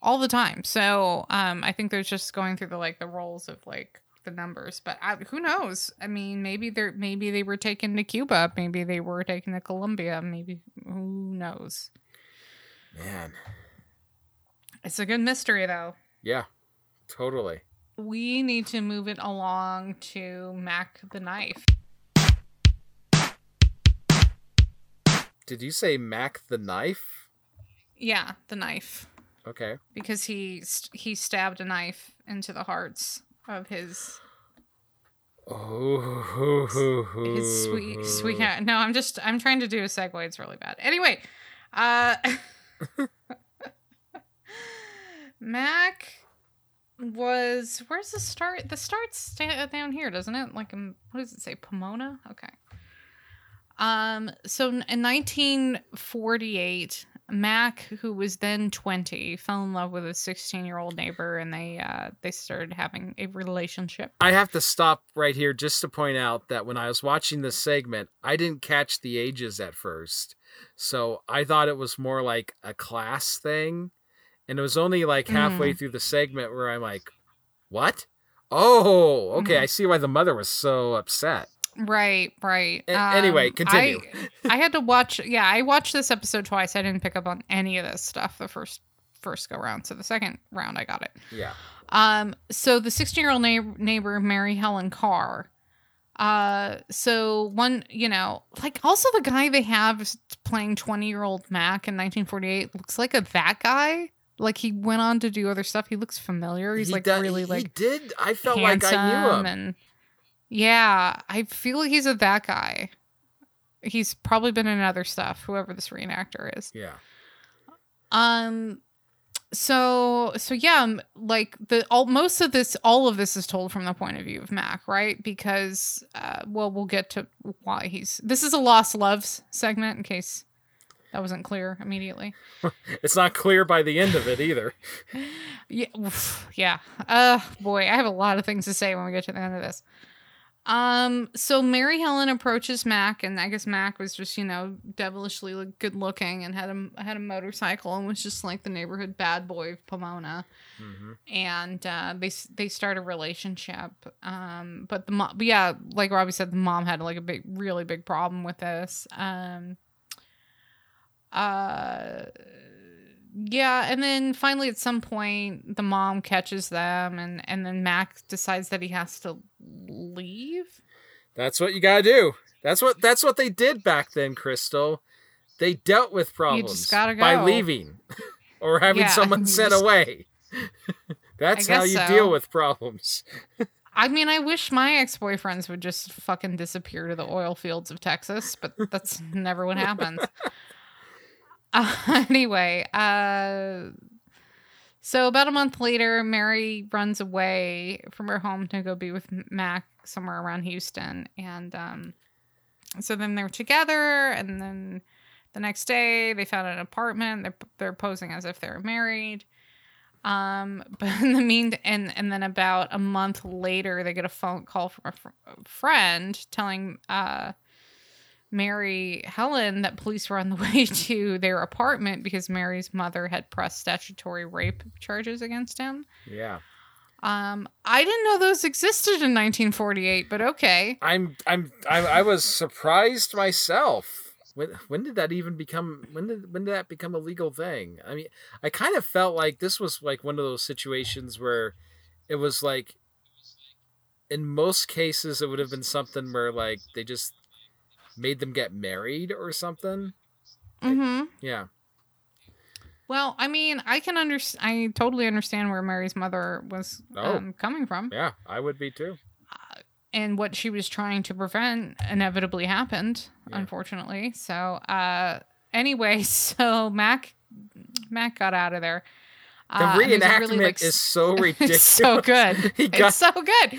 All the time. So um I think they're just going through the like the roles of like the numbers. But I, who knows? I mean maybe they're maybe they were taken to Cuba, maybe they were taken to Colombia, maybe who knows. Man, It's a good mystery though. yeah, totally. We need to move it along to Mac the knife. Did you say Mac the knife? Yeah, the knife. Okay. Because he st- he stabbed a knife into the hearts of his Oh, his sweet sweet no i'm just i'm trying to do a segue. It's really bad. Anyway uh mac was where's the start? The starts sta- down here doesn't it? Like um, what does it say? Pomona? Okay. Um so in 1948 mac who was then 20 fell in love with a 16 year old neighbor and they uh they started having a relationship I have to stop right here just to point out that when I was watching this segment, I didn't catch the ages at first. So I thought it was more like a class thing. And it was only like halfway through the segment where I'm like, what? Oh, okay. Mhm. I see why the mother was so upset. Right, right. A- anyway, Um, continue. I, I had to watch. Yeah, I watched this episode twice. I didn't pick up on any of this stuff the first first go round. So the second round, I got it. Yeah. Um, so the 16 year old neighbor, neighbor, Mary Helen Carr. Uh, so one, you know, like also the guy they have playing 20 year old Mac in 1948 looks like a that guy. Like he went on to do other stuff. He looks familiar. He's He like do- really he like did. I felt like I knew him. and Yeah, I feel like he's a that guy. He's probably been in other stuff, whoever this reenactor is. Yeah. Um so so yeah, um, like the all most of this all of this is told from the point of view of Mac, right? Because uh well we'll get to why he's This is a lost loves segment in case that wasn't clear immediately. It's not clear by the end of it either. Yeah, oof, yeah. Uh boy, I have a lot of things to say when we get to the end of this. Um, so Mary Helen approaches Mac, and I guess Mac was just, you know, devilishly look- good looking and had a had a motorcycle and was just like the neighborhood bad boy of Pomona. hmm And uh, they they start a relationship. Um, but the mom, but yeah, like Robbie said, the mom had like a big, really big problem with this. Um, uh, yeah, and then finally at some point the mom catches them, and and then Mac decides that he has to leave. That's what you gotta do. That's what that's what they did back then, Crystal. They dealt with problems gotta by leaving or having Yeah, someone sent just- away. That's how you so. deal with problems. I mean, I wish my ex boyfriends would just fucking disappear to the oil fields of Texas, but that's never what happens. Uh, anyway, uh, so about a month later, Mary runs away from her home to go be with Mac somewhere around Houston, and um, so then they're together, and then the next day they found an apartment. They're they're posing as if they're married. Um, but in the mean, and and then about a month later, they get a phone call from a, fr- friend telling uh Mary Helen that police were on the way to their apartment because Mary's mother had pressed statutory rape charges against him. Yeah. Um, I didn't know those existed in 1948, but okay. I'm I'm I, I was surprised myself. When when did that even become when did when did that become a legal thing? I mean, I kind of felt like this was like one of those situations where it was like in most cases it would have been something where like they just made them get married or something. Mm-hmm. Yeah. Well, I mean, I can understand. I totally understand where Mary's mother was Oh. um, coming from. Yeah, I would be too. and what she was trying to prevent inevitably happened Yeah. unfortunately so uh anyway so mac mac got out of there The Uh, a reenactment really, like, is so ridiculous. it's so good he got it's so good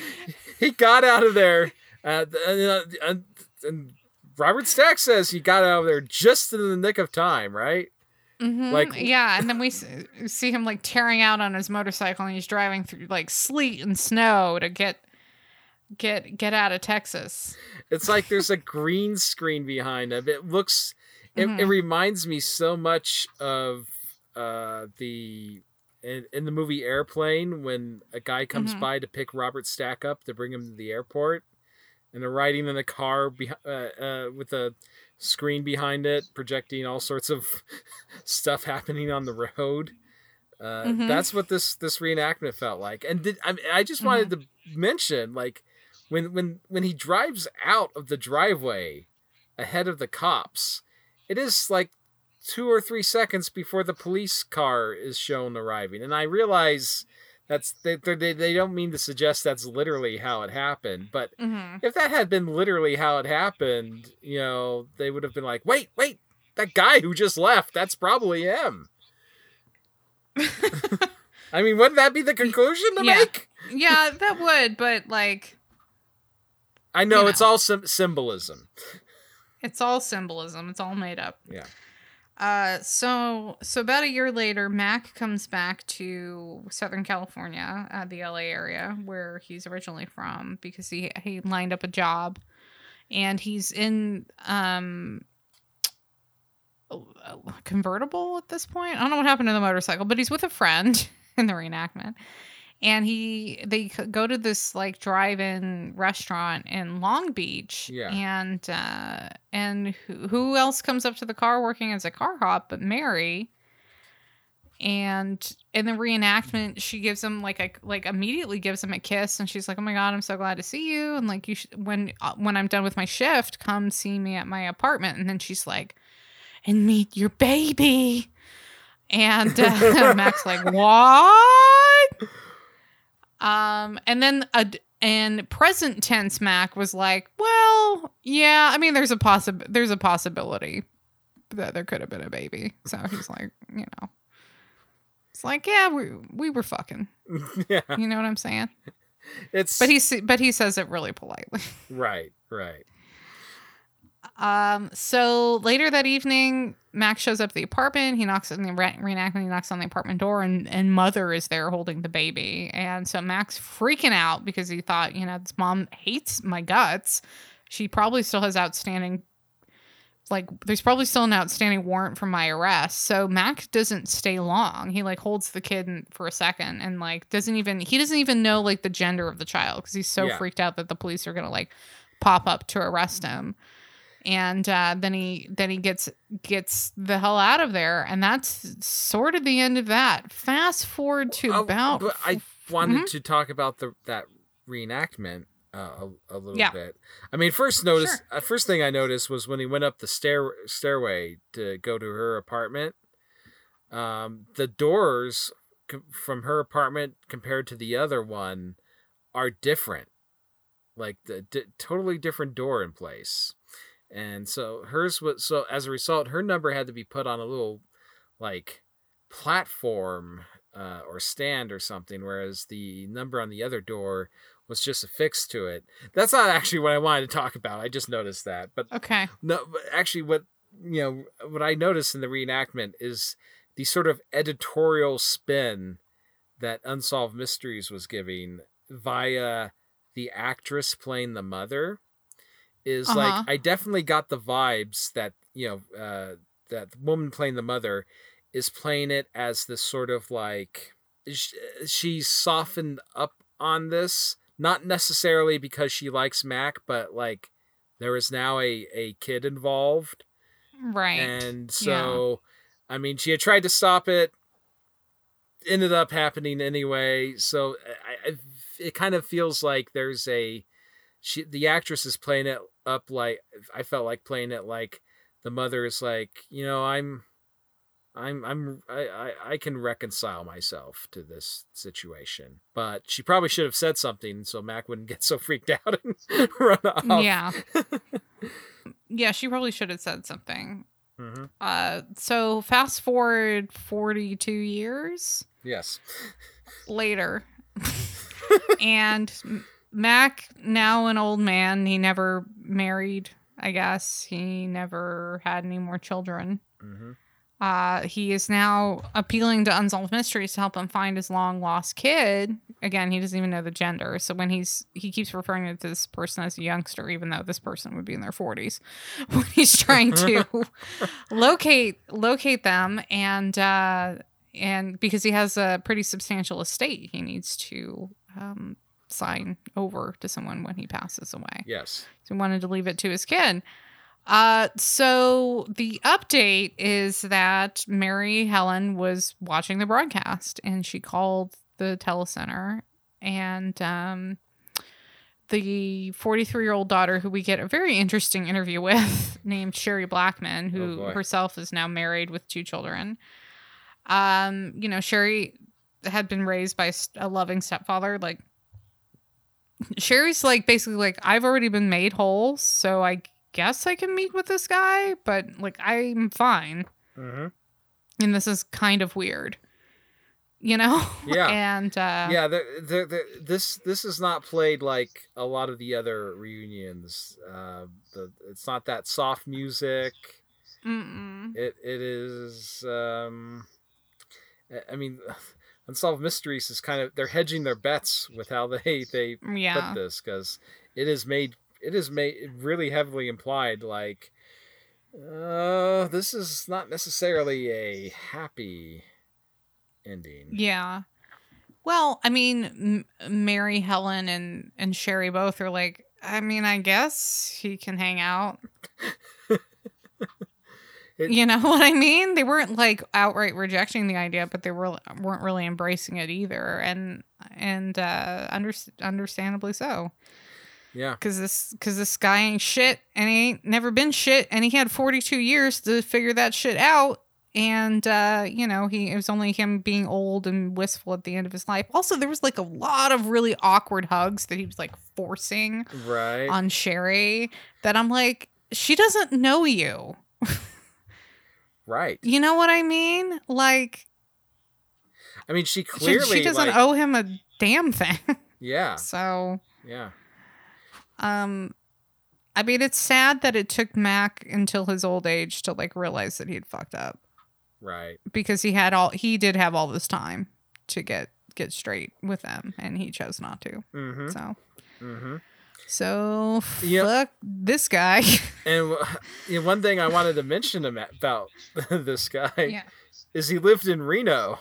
he got out of there. Uh, uh, uh, and Robert Stack says he got out of there just in the nick of time, right? Mhm, Like- yeah and then we see him like tearing out on his motorcycle and he's driving through like sleet and snow to get get get out of texas It's like there's a green screen behind him. It looks, it, it Mhm. reminds me so much of uh, the in, in the movie Airplane when a guy comes Mhm. by to pick Robert Stack up to bring him to the airport, and they're riding in a car beh- uh, uh, with a screen behind it projecting all sorts of stuff happening on the road. Uh, Mhm. That's what this this reenactment felt like, and did I, I just wanted to mention like when when when he drives out of the driveway ahead of the cops, it is like two or three seconds before the police car is shown arriving, and I realize that's they they, they don't mean to suggest that's literally how it happened, but hmm if that had been literally how it happened, you know, they would have been like, wait, wait, that guy who just left, that's probably him. I mean, wouldn't that be the conclusion to Yeah. make? yeah that would but like I know, You it's all some symbolism. It's all symbolism. It's all made up. Yeah. Uh, so so about a year later, Mac comes back to Southern California, uh, the LA area where he's originally from, because he he lined up a job, and he's in um a convertible at this point. I don't know what happened to the motorcycle, but he's with a friend in the reenactment. And he they go to this like drive-in restaurant in Long Beach. Yeah. And uh and who, who else comes up to the car working as a car hop but Mary? And in the reenactment, she gives him like a like immediately gives him a kiss, and she's like, "Oh my god, I'm so glad to see you." And like you, sh- when uh, when I'm done with my shift, come see me at my apartment. And then she's like, "And meet your baby." And uh, Mac's like, "What?" Um, and then a and present tense Mac was like, well, yeah, I mean, there's a possi- there's a possibility that there could have been a baby. So he's like, you know, it's like, yeah, we we were fucking. yeah. You know what I'm saying? It's But he but he says it really politely. right, right. Um, so later that evening, Max shows up at the apartment. He knocks on the re- reenactment. He knocks on the apartment door, and and mother is there holding the baby. And so Max freaking out because he thought, you know, this mom hates my guts. She probably still has outstanding, like, there's probably still an outstanding warrant for my arrest. So Max doesn't stay long. He like holds the kid in- for a second and like doesn't even he doesn't even know like the gender of the child because he's so Yeah. freaked out that the police are gonna like pop up to arrest him and uh, then he then he gets gets the hell out of there, and that's sort of the end of that. Fast forward to Oh, about but I wanted Mhm. to talk about the that reenactment uh, a, a little Yeah. bit. I mean, first notice, Sure. uh, first thing I noticed was when he went up the stair stairway to go to her apartment. Um, the doors from her apartment compared to the other one are different, like the di- totally different door in place. And so hers was so as a result, her number had to be put on a little like platform uh, or stand or something, whereas the number on the other door was just affixed to it. That's not actually what I wanted to talk about. I just noticed that, but okay, no, but actually, what you know, what I noticed in the reenactment is the sort of editorial spin that Unsolved Mysteries was giving via the actress playing the mother. Is Uh-huh. like I definitely got the vibes that you know uh, that the woman playing the mother is playing it as this sort of like sh- she's softened up on this, not necessarily because she likes Mac, but like there is now a, a kid involved. right, And so, I mean, she had tried to stop it, ended up happening anyway. So I, I, it kind of feels like there's a, she, the actress is playing it up like, I felt like playing it like the mother is like, you know, I'm, I'm I'm I, I, I can reconcile myself to this situation. But she probably should have said something so Mac wouldn't get so freaked out and run off. yeah, yeah. She probably should have said something. hmm Uh, so fast forward forty two years Yes. later, and Mac now an old man. He never married. I guess he never had any more children. hmm Uh, he is now appealing to Unsolved Mysteries to help him find his long lost kid. Again, he doesn't even know the gender. So when he's he keeps referring to this person as a youngster, even though this person would be in their forties, when he's trying to locate locate them and uh, and because he has a pretty substantial estate, he needs to um, sign over to someone when he passes away. Yes. So he wanted to leave it to his kid. Uh, so the update is that Mary Helen was watching the broadcast and she called the telecenter and um, the 43 year old daughter who we get a very interesting interview with named Sherry Blackman Oh, who boy. herself is now married with two children. Um, you know, Sherry had been raised by a loving stepfather like Sherry's like basically like I've already been made whole, so I guess I can meet with this guy, but like I'm fine. hmm And this is kind of weird. You know? Yeah. and uh yeah. The, the, the, this this is not played like a lot of the other reunions. Uh, the it's not that soft music. mm-mm. It it is. Um, I mean, Unsolved Mysteries is kind of they're hedging their bets with how they they Yeah. put this because it is made it is made really heavily implied like uh this is not necessarily a happy ending Yeah. Well, I mean, M- Mary, Helen, and and Sherry both are like. I mean, I guess he can hang out. It- you know what I mean? They weren't like outright rejecting the idea, but they were weren't really embracing it either, and and uh, under, understandably so. yeah Cause this, cause this guy ain't shit, and he ain't never been shit, and he had forty two years to figure that shit out, and uh, you know, he it was only him being old and wistful at the end of his life. Also, there was like a lot of really awkward hugs that he was like forcing Right. on Sherry that I'm like, she doesn't know you. right. You know what I mean? Like I mean, she she, clearly she doesn't like, owe him a damn thing. Yeah. so, Yeah. um I mean, it's sad that it took Mac until his old age to like realize that he had fucked up Right. because he had all he did have all this time to get get straight with them and he chose not to. Mm-hmm. So, Mm-hmm. So Yeah. fuck this guy. And w- you know, one thing I wanted to mention about this guy yeah. is he lived in Reno.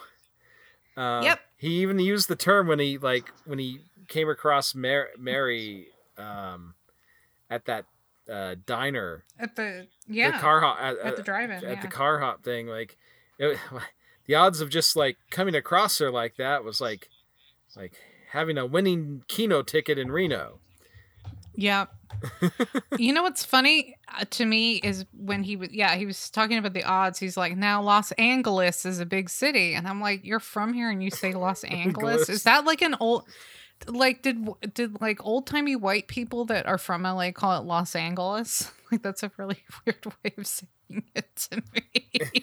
Uh, Yep. He even used the term when he like when he came across Mar- Mary um, at that uh, diner, At the yeah, the car hop at, at the drive-in. at yeah. the car hop thing. Like it, the odds of just like coming across her like that was like like having a winning Keno ticket in Reno. Yeah. you know what's funny uh, to me is when he was yeah he was talking about the odds. He's like now Los Angeles is a big city, and I'm like you're from here and you say Los Angeles. Is that like an old like did did like old timey white people that are from LA call it Los Angeles? Like that's a really weird way of saying it to me.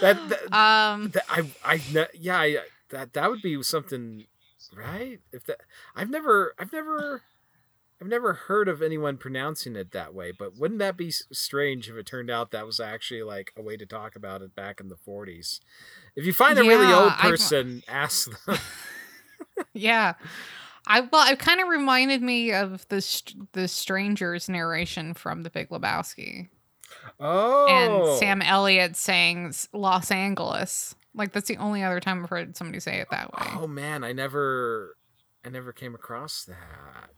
That, that, um that I I yeah I, that that would be something right if that I've never I've never I've never heard of anyone pronouncing it that way but wouldn't that be strange if it turned out that was actually like a way to talk about it back in the 40s if you find a really Yeah, old I've- person ask them yeah. I well, it kind of reminded me of the the strangers narration from The Big Lebowski. oh and Sam Elliott saying Los Angeles. Like that's the only other time I've heard somebody say it that way. oh man I never I never came across that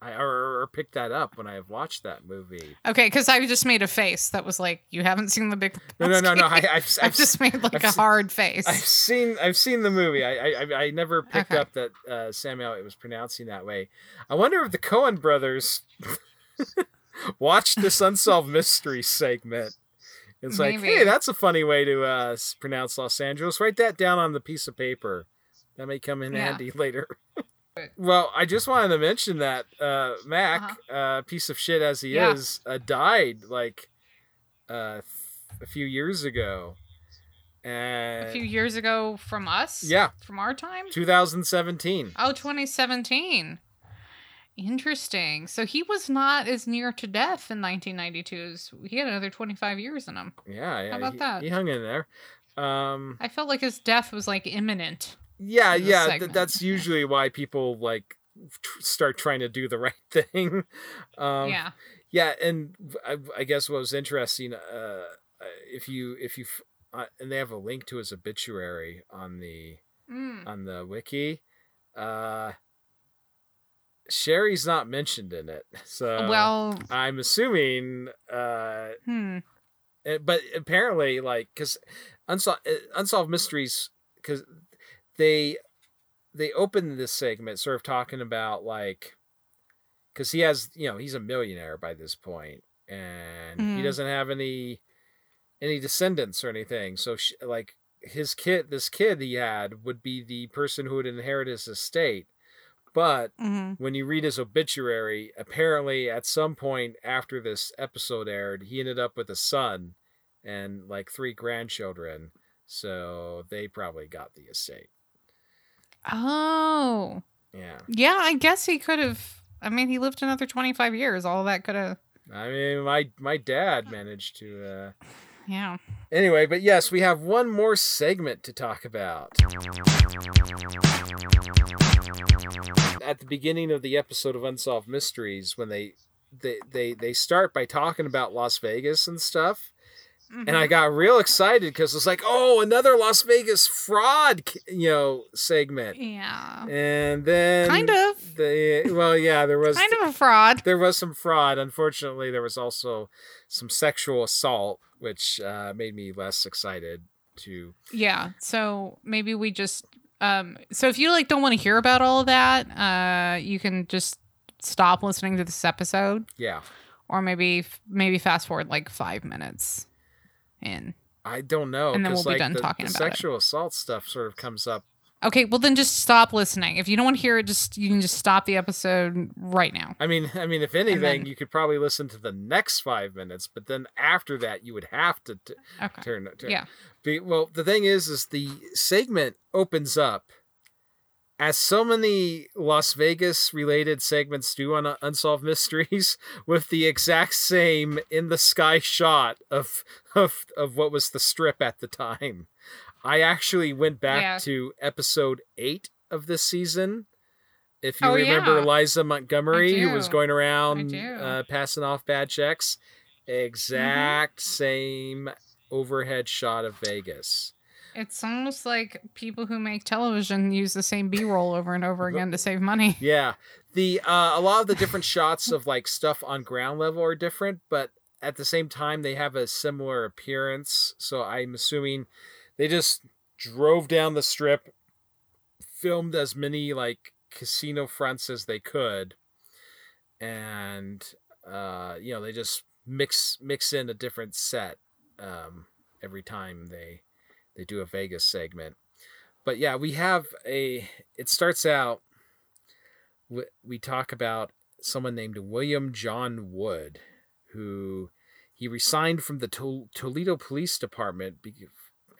I or, or picked that up when I have watched that movie Okay, because I just made a face that was like, "You haven't seen the Big." no no no no I, I've, I've just made like I've a hard face. I've seen I've seen the movie. I I, I- never picked Okay. up that uh, Sam Elliott was pronouncing that way. I wonder if the Coen brothers watched this unsolved mystery segment. It's like, hey, that's a funny way to uh, pronounce Los Angeles. Write that down on the piece of paper. That may come in Yeah. handy later. Well, I just wanted to mention that uh, Mac, uh piece of shit as he Yeah. is, uh, died like uh, a few years ago. And a few years ago from us. yeah, From our time. 2017. Oh, 2017. Interesting. So he was not as near to death in 1992 as he had another 25 years in him. Yeah, yeah. How about he, that? He hung in there. Um, I felt like his death was like imminent. Yeah, yeah. Th- that's usually why people like tr- start trying to do the right thing. Um, yeah. yeah, and I, I guess what was interesting, uh, if you if you uh, and they have a link to his obituary on the Mm. on the wiki. Uh, Sherry's not mentioned in it, so well, I'm assuming uh, hmm. Uh, but apparently like because unsolved, unsolved mysteries because they they open this segment sort of talking about like because he has you know he's a millionaire by this point and he Mhm. doesn't have any any descendants or anything so sh like his kid this kid he had would be the person who would inherit his estate but hmm when you read his obituary, apparently at some point after this episode aired, he ended up with a son and like three grandchildren. So they probably got the estate. Oh. Yeah. Yeah, I guess he could have. I mean, he lived another 25 years. All that could have. I mean, my my dad managed to. Uh... Yeah. Anyway, but yes, we have one more segment to talk about. At the beginning of the episode of Unsolved Mysteries, when they they they, they start by talking about Las Vegas and stuff. And I got real excited because it's like, oh, another Las Vegas fraud, you know, segment. Yeah. And then Kind of. the well, yeah, there was Kind of a fraud. there was some fraud. Unfortunately, there was also some sexual assault, which uh, made me less excited to. Yeah. So maybe we just. Um. So if you like don't want to hear about all of that, uh, you can just stop listening to this episode, Yeah, or maybe maybe fast forward like five minutes in. I don't know. And then we'll be like, done the, talking the about it. sexual assault stuff sort of comes up. Okay, well then just stop listening. If you don't want to hear it, just you can just stop the episode right now. I mean, I mean, if anything, then- you could probably listen to the next five minutes, but then after that, you would have to t- Okay. turn. turn Yeah. Be, well, the thing is, is the segment opens up as so many Las Vegas related segments do on uh, Unsolved Mysteries with the exact same in the sky shot of of of what was the strip at the time. I actually went back Yeah. to episode eight of this season. If you Oh, remember, yeah. Liza Montgomery, who was going around uh, passing off bad checks, exact same overhead shot of Vegas. It's almost like people who make television use the same B-roll over and over again to save money. Yeah, the uh, a lot of the different shots of like stuff on ground level are different, but at the same time they have a similar appearance. So I'm assuming they just drove down the strip, filmed as many like casino fronts as they could, and uh, you know they just mix mix in a different set um, every time they they do a Vegas segment. But yeah, we have a. It starts out. We, we talk about someone named William John Wood, who he resigned from the Tol- Toledo Police Department be-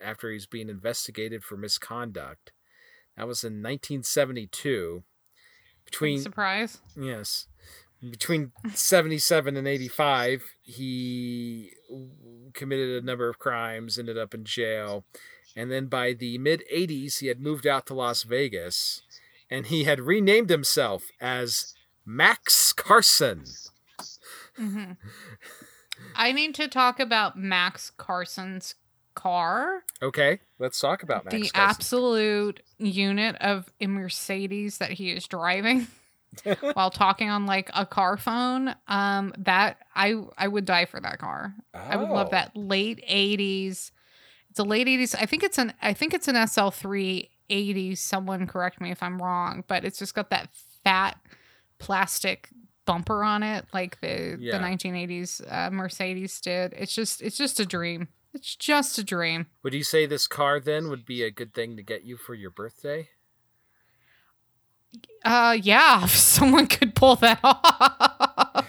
after he's being investigated for misconduct. That was in 1972. Between Surprise. Yes. Between 77 and 85, he committed a number of crimes, ended up in jail. And then by the mid 80s, he had moved out to Las Vegas and he had renamed himself as Max Carson. hmm I need to talk about Max Carson's car. Okay, let's talk about Max the Carson. absolute unit of a Mercedes that he is driving while talking on like a car phone. Um, that I I would die for that car. I would love Oh. that late '80s. It's a late '80s. I think it's an I think it's an SL three eighty. Someone correct me if I'm wrong, but it's just got that fat plastic bumper on it, like the Yeah. the 1980s uh, Mercedes did. It's just it's just a dream. It's just a dream. Would you say this car then would be a good thing to get you for your birthday? Uh, yeah, if someone could pull that off.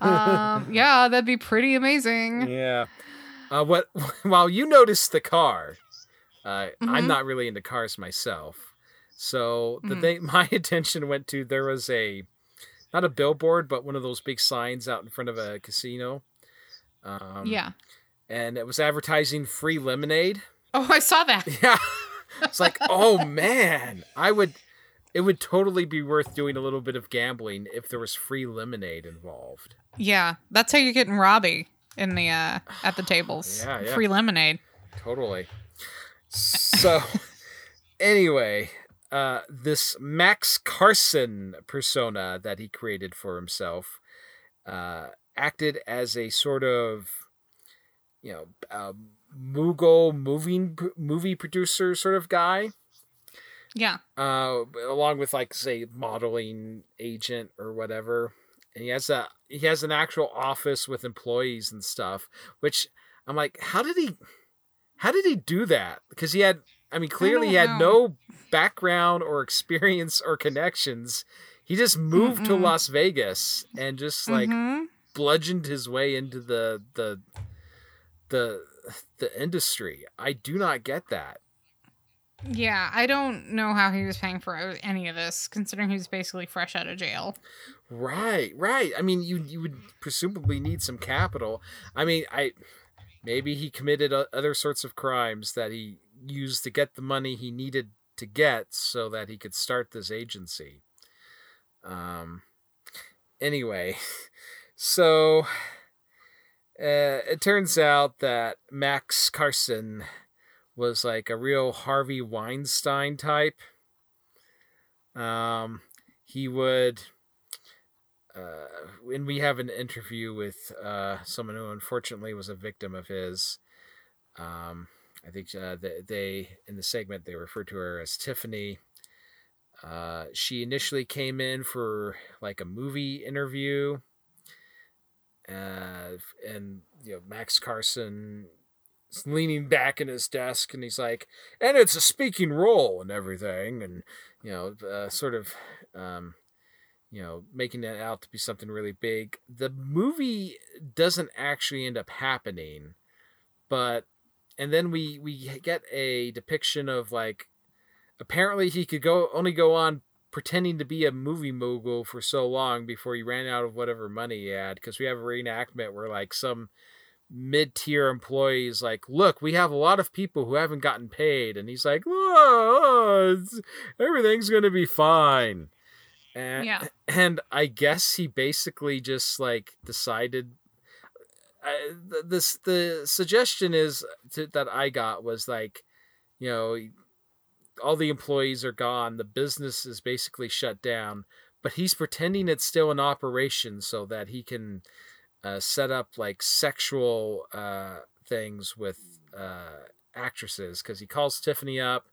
um, yeah, that'd be pretty amazing. Yeah. Uh, what? While you noticed the car, uh, I'm Mhm. not really into cars myself. So the Mhm. thing, my attention went to there was a, not a billboard, but one of those big signs out in front of a casino. Um, yeah. And it was advertising free lemonade. Oh, I saw that. Yeah. it's like, oh man, I would. It would totally be worth doing a little bit of gambling if there was free lemonade involved. Yeah, that's how you're getting Robbie in the uh at the tables. Yeah, yeah. Free lemonade. Totally. So, anyway, uh, this Max Carson persona that he created for himself uh, acted as a sort of, you know, uh, mogul moving movie producer sort of guy, Yeah. uh, along with like say modeling agent or whatever. And he has a he has an actual office with employees and stuff, which I'm like, how did he how did he do that? Because he had I mean clearly he had know. no background or experience or connections. He just moved to Mm-mm. Las Vegas and just like Mhm. bludgeoned his way into the the the the industry. I do not get that. Yeah, I don't know how he was paying for any of this, considering he was basically fresh out of jail. Right, right. I mean, you you would presumably need some capital. I mean, I maybe he committed other sorts of crimes that he used to get the money he needed to get so that he could start this agency. Um. Anyway, so uh, it turns out that Max Carson was like a real Harvey Weinstein type. Um, he would uh, when we have an interview with uh, someone who unfortunately was a victim of his, um, I think uh, they, they in the segment they referred to her as Tiffany. Uh, she initially came in for like a movie interview, uh, and you know Max Carson he's leaning back in his desk and he's like, and it's a speaking role and everything, and you know, uh, sort of, um, you know, making it out to be something really big. The movie doesn't actually end up happening, but and then we we get a depiction of like apparently he could go only go on pretending to be a movie mogul for so long before he ran out of whatever money he had because we have a reenactment where like some mid-tier employees like look we have a lot of people who haven't gotten paid and he's like oh, everything's gonna be fine and, Yeah. and i guess he basically just like decided uh, I, this the suggestion is to, that i got was like you know all the employees are gone the business is basically shut down but he's pretending it's still in operation so that he can uh, set up like sexual uh, things with uh, actresses because he calls tiffany up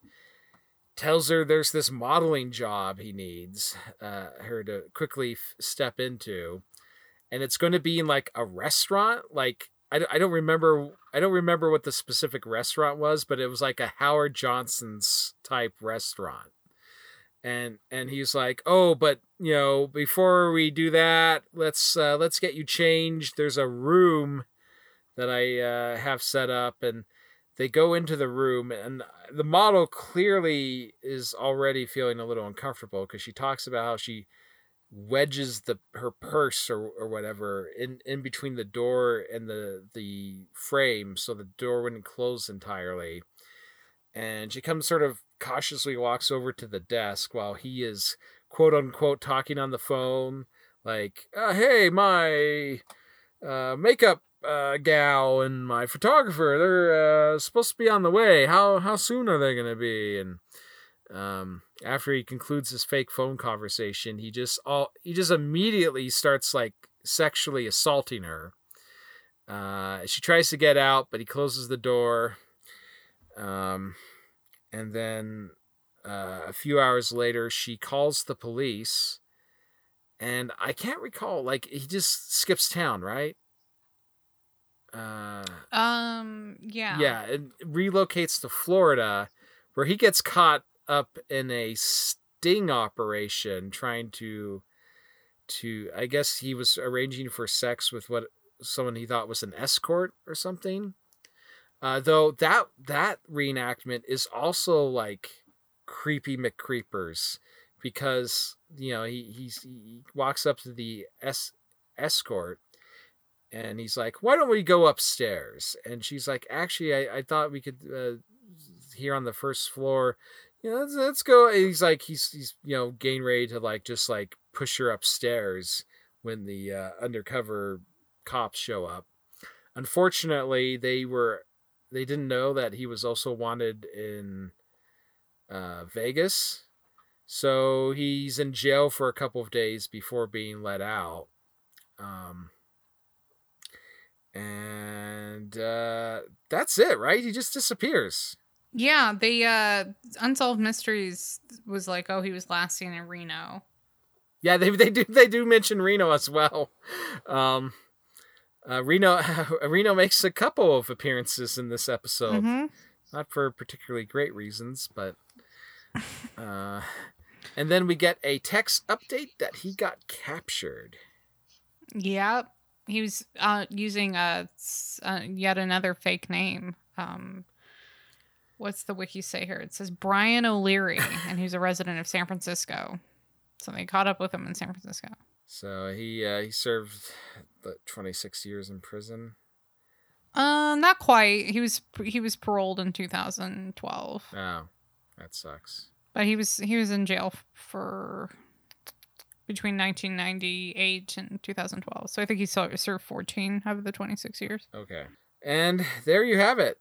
tells her there's this modeling job he needs uh, her to quickly f- step into and it's going to be in like a restaurant like I, I don't remember I don't remember what the specific restaurant was, but it was like a Howard Johnson's type restaurant. And and he's like, "Oh, but you know, before we do that, let's uh, let's get you changed. There's a room that I uh, have set up and they go into the room and the model clearly is already feeling a little uncomfortable because she talks about how she wedges the her purse or, or whatever in, in between the door and the the frame so the door wouldn't close entirely and she comes sort of cautiously walks over to the desk while he is quote unquote talking on the phone like uh, hey my uh, makeup uh, gal and my photographer they're uh, supposed to be on the way how how soon are they gonna be and um, after he concludes his fake phone conversation, he just all he just immediately starts like sexually assaulting her. Uh, she tries to get out, but he closes the door. Um, and then uh, a few hours later, she calls the police, and I can't recall. Like he just skips town, right? Uh, Um. Yeah. yeah, and relocates to Florida, where he gets caught up in a sting operation trying to to I guess he was arranging for sex with what someone he thought was an escort or something. Uh, though that that reenactment is also like creepy McCreepers because you know he he walks up to the es- escort and he's like, "Why don't we go upstairs?" And she's like, "Actually, I, I thought we could uh, here on the first floor. You know, let's, let's go." And he's like, he's he's you know getting ready to like just like push her upstairs when the uh, undercover cops show up. Unfortunately, they were they didn't know that he was also wanted in uh, Vegas, so he's in jail for a couple of days before being let out. Um, and uh, that's it, right? He just disappears. Yeah. the uh unsolved mysteries was like, oh, he was last seen in Reno. Yeah, they they do they do mention Reno as well. Um, uh, Reno Reno makes a couple of appearances in this episode, Mhm. not for particularly great reasons, but uh, and then we get a text update that he got captured. Yep. He was uh, using a uh, yet another fake name. Um, what's the wiki say here? It says Brian O'Leary, and he's a resident of San Francisco. So they caught up with him in San Francisco. So he uh, he served the 26 years in prison. Uh, not quite. He was he was paroled in 2012, Oh, that sucks. but he was he was in jail for between 1998 and 2012. So I think he saw, served 14 out of the 26 years. Okay. And there you have it.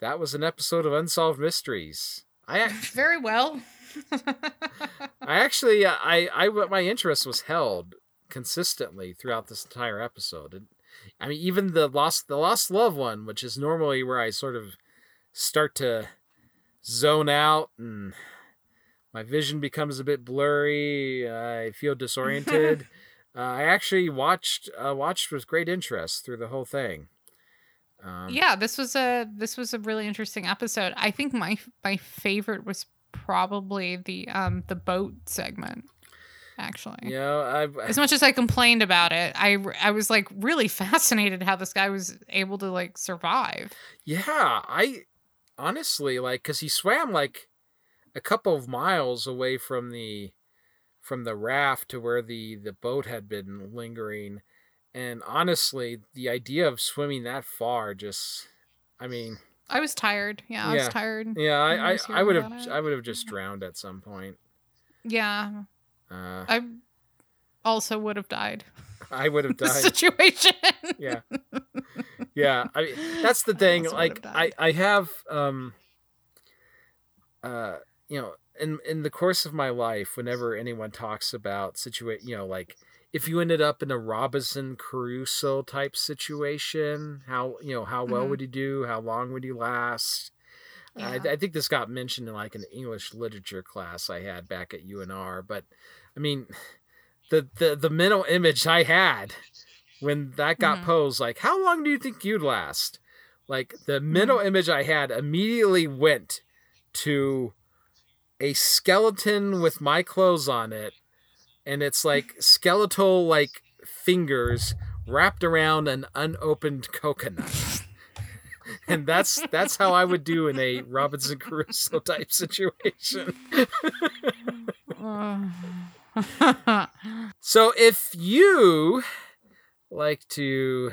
That was an episode of Unsolved Mysteries. I ac- Very well. I actually uh, I I my interest was held consistently throughout this entire episode. And, I mean even the lost the lost love one, which is normally where I sort of start to zone out and my vision becomes a bit blurry, I feel disoriented. uh, I actually watched uh, watched with great interest through the whole thing. Um, yeah, this was a this was a really interesting episode. I think my my favorite was probably the um the boat segment. Actually, You know, I, uh, as much as I complained about it, I I was like really fascinated how this guy was able to like survive. Yeah, I honestly like because he swam like a couple of miles away from the from the raft to where the the boat had been lingering, and honestly, the idea of swimming that far just, I mean, I was tired. Yeah, I Yeah. was tired. yeah, I I I, would have. I would have just drowned at some point. Yeah, Uh, I also would have died. I would have died. situation. yeah yeah i mean that's the thing would've like i i have um uh you know in in the course of my life whenever anyone talks about situation you know like if you ended up in a robinson crusoe type situation how you know how well Mhm. would you do how long would you last Yeah. I, I think this got mentioned in like an english literature class i had back at unr but i mean the the, the mental image i had when that got Mhm. posed like how long do you think you'd last like the mental image i had immediately went to a skeleton with my clothes on it and it's like skeletal like fingers wrapped around an unopened coconut and that's that's how i would do in a robinson crusoe type situation So if you like to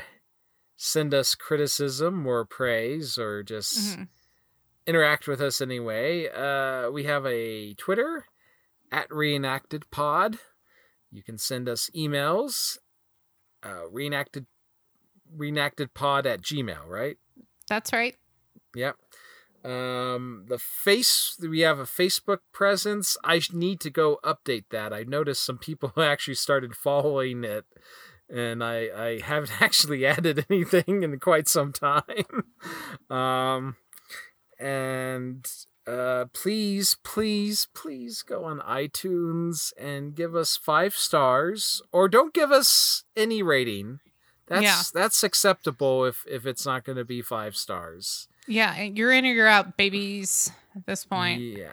send us criticism or praise or just Mhm. interact with us anyway, uh, we have a Twitter at reenacted pod. You can send us emails, uh, reenacted reenactedpod at gmail, right? That's right. Yep. Um, the face we have a Facebook presence. I need to go update that. I noticed some people actually started following it, and I I haven't actually added anything in quite some time. um, and uh, please, please, please go on iTunes and give us five stars, or don't give us any rating. That's Yeah. that's acceptable if if it's not going to be five stars. Yeah, and you're in or you're out, babies. At this point. Yeah.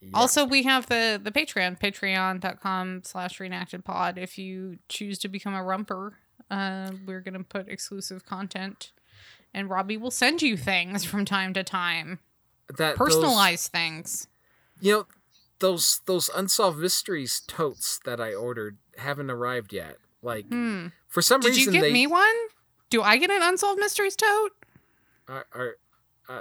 Yeah. Also, we have the the Patreon, patreon.com slash reenacted pod. If you choose to become a rumper, uh, we're gonna put exclusive content. And Robbie will send you things from time to time. that those- Personalized things. you know, those those unsolved mysteries totes that I ordered haven't arrived yet. Like Hmm. For some reason. Did you get they me one? Do I get an unsolved mysteries tote? are uh,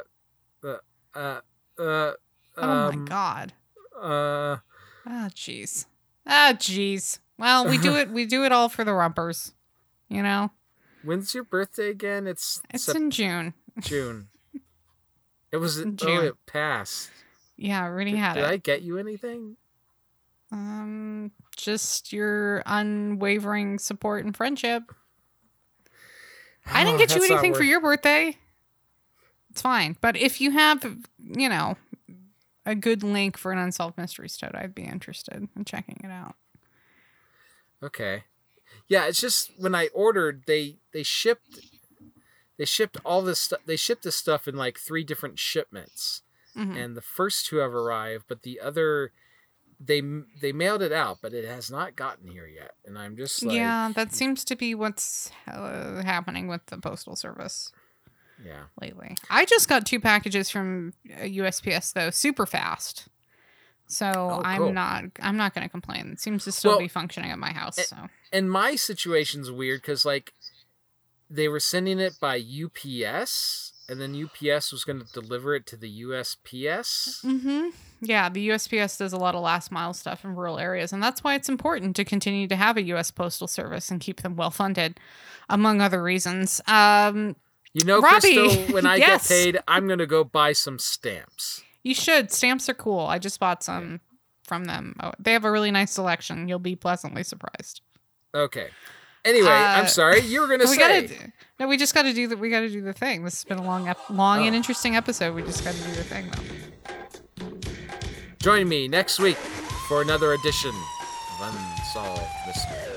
uh, uh, uh, Oh my um, god. Uh, Ah, jeez. Ah, jeez. Well, we do it. We do it all for the rumpers. You know, when's your birthday again? It's, it's Sep- in June. June. It was in oh, it passed. Yeah, I already Did, had did it. I get you anything? Um, just your unwavering support and friendship. I didn't Oh, get you anything for your birthday. It's fine. But if you have, you know, a good link for an unsolved mystery tote, I'd be interested in checking it out. Okay. Yeah, it's just when I ordered, they they shipped they shipped all this stuff. They shipped this stuff in like three different shipments, Mhm. and the first two have arrived, but the other they they mailed it out, but it has not gotten here yet. And I'm just like, yeah, that seems to be what's uh, happening with the postal service yeah. lately. I just got two packages from uh, USPS though, super fast. So Oh, I'm cool. not I'm not going to complain. It seems to still Well, be functioning at my house. it- So And my situation's weird because like they were sending it by UPS, and then UPS was going to deliver it to the USPS. hmm Yeah, the USPS does a lot of last mile stuff in rural areas, and that's why it's important to continue to have a U.S. Postal Service and keep them well funded, among other reasons. Um, You know, Robbie, Crystal, when I yes. get paid, I'm going to go buy some stamps. you should. Stamps are cool. I just bought some from them. Oh, they have a really nice selection. You'll be pleasantly surprised. Okay. Anyway, Uh, I'm sorry. You were going to say. gotta no, we just got to do the we got to do the thing. This has been a long, long and Oh. interesting episode. We just got to do the thing though. Join me next week for another edition of Unsolved Mysteries.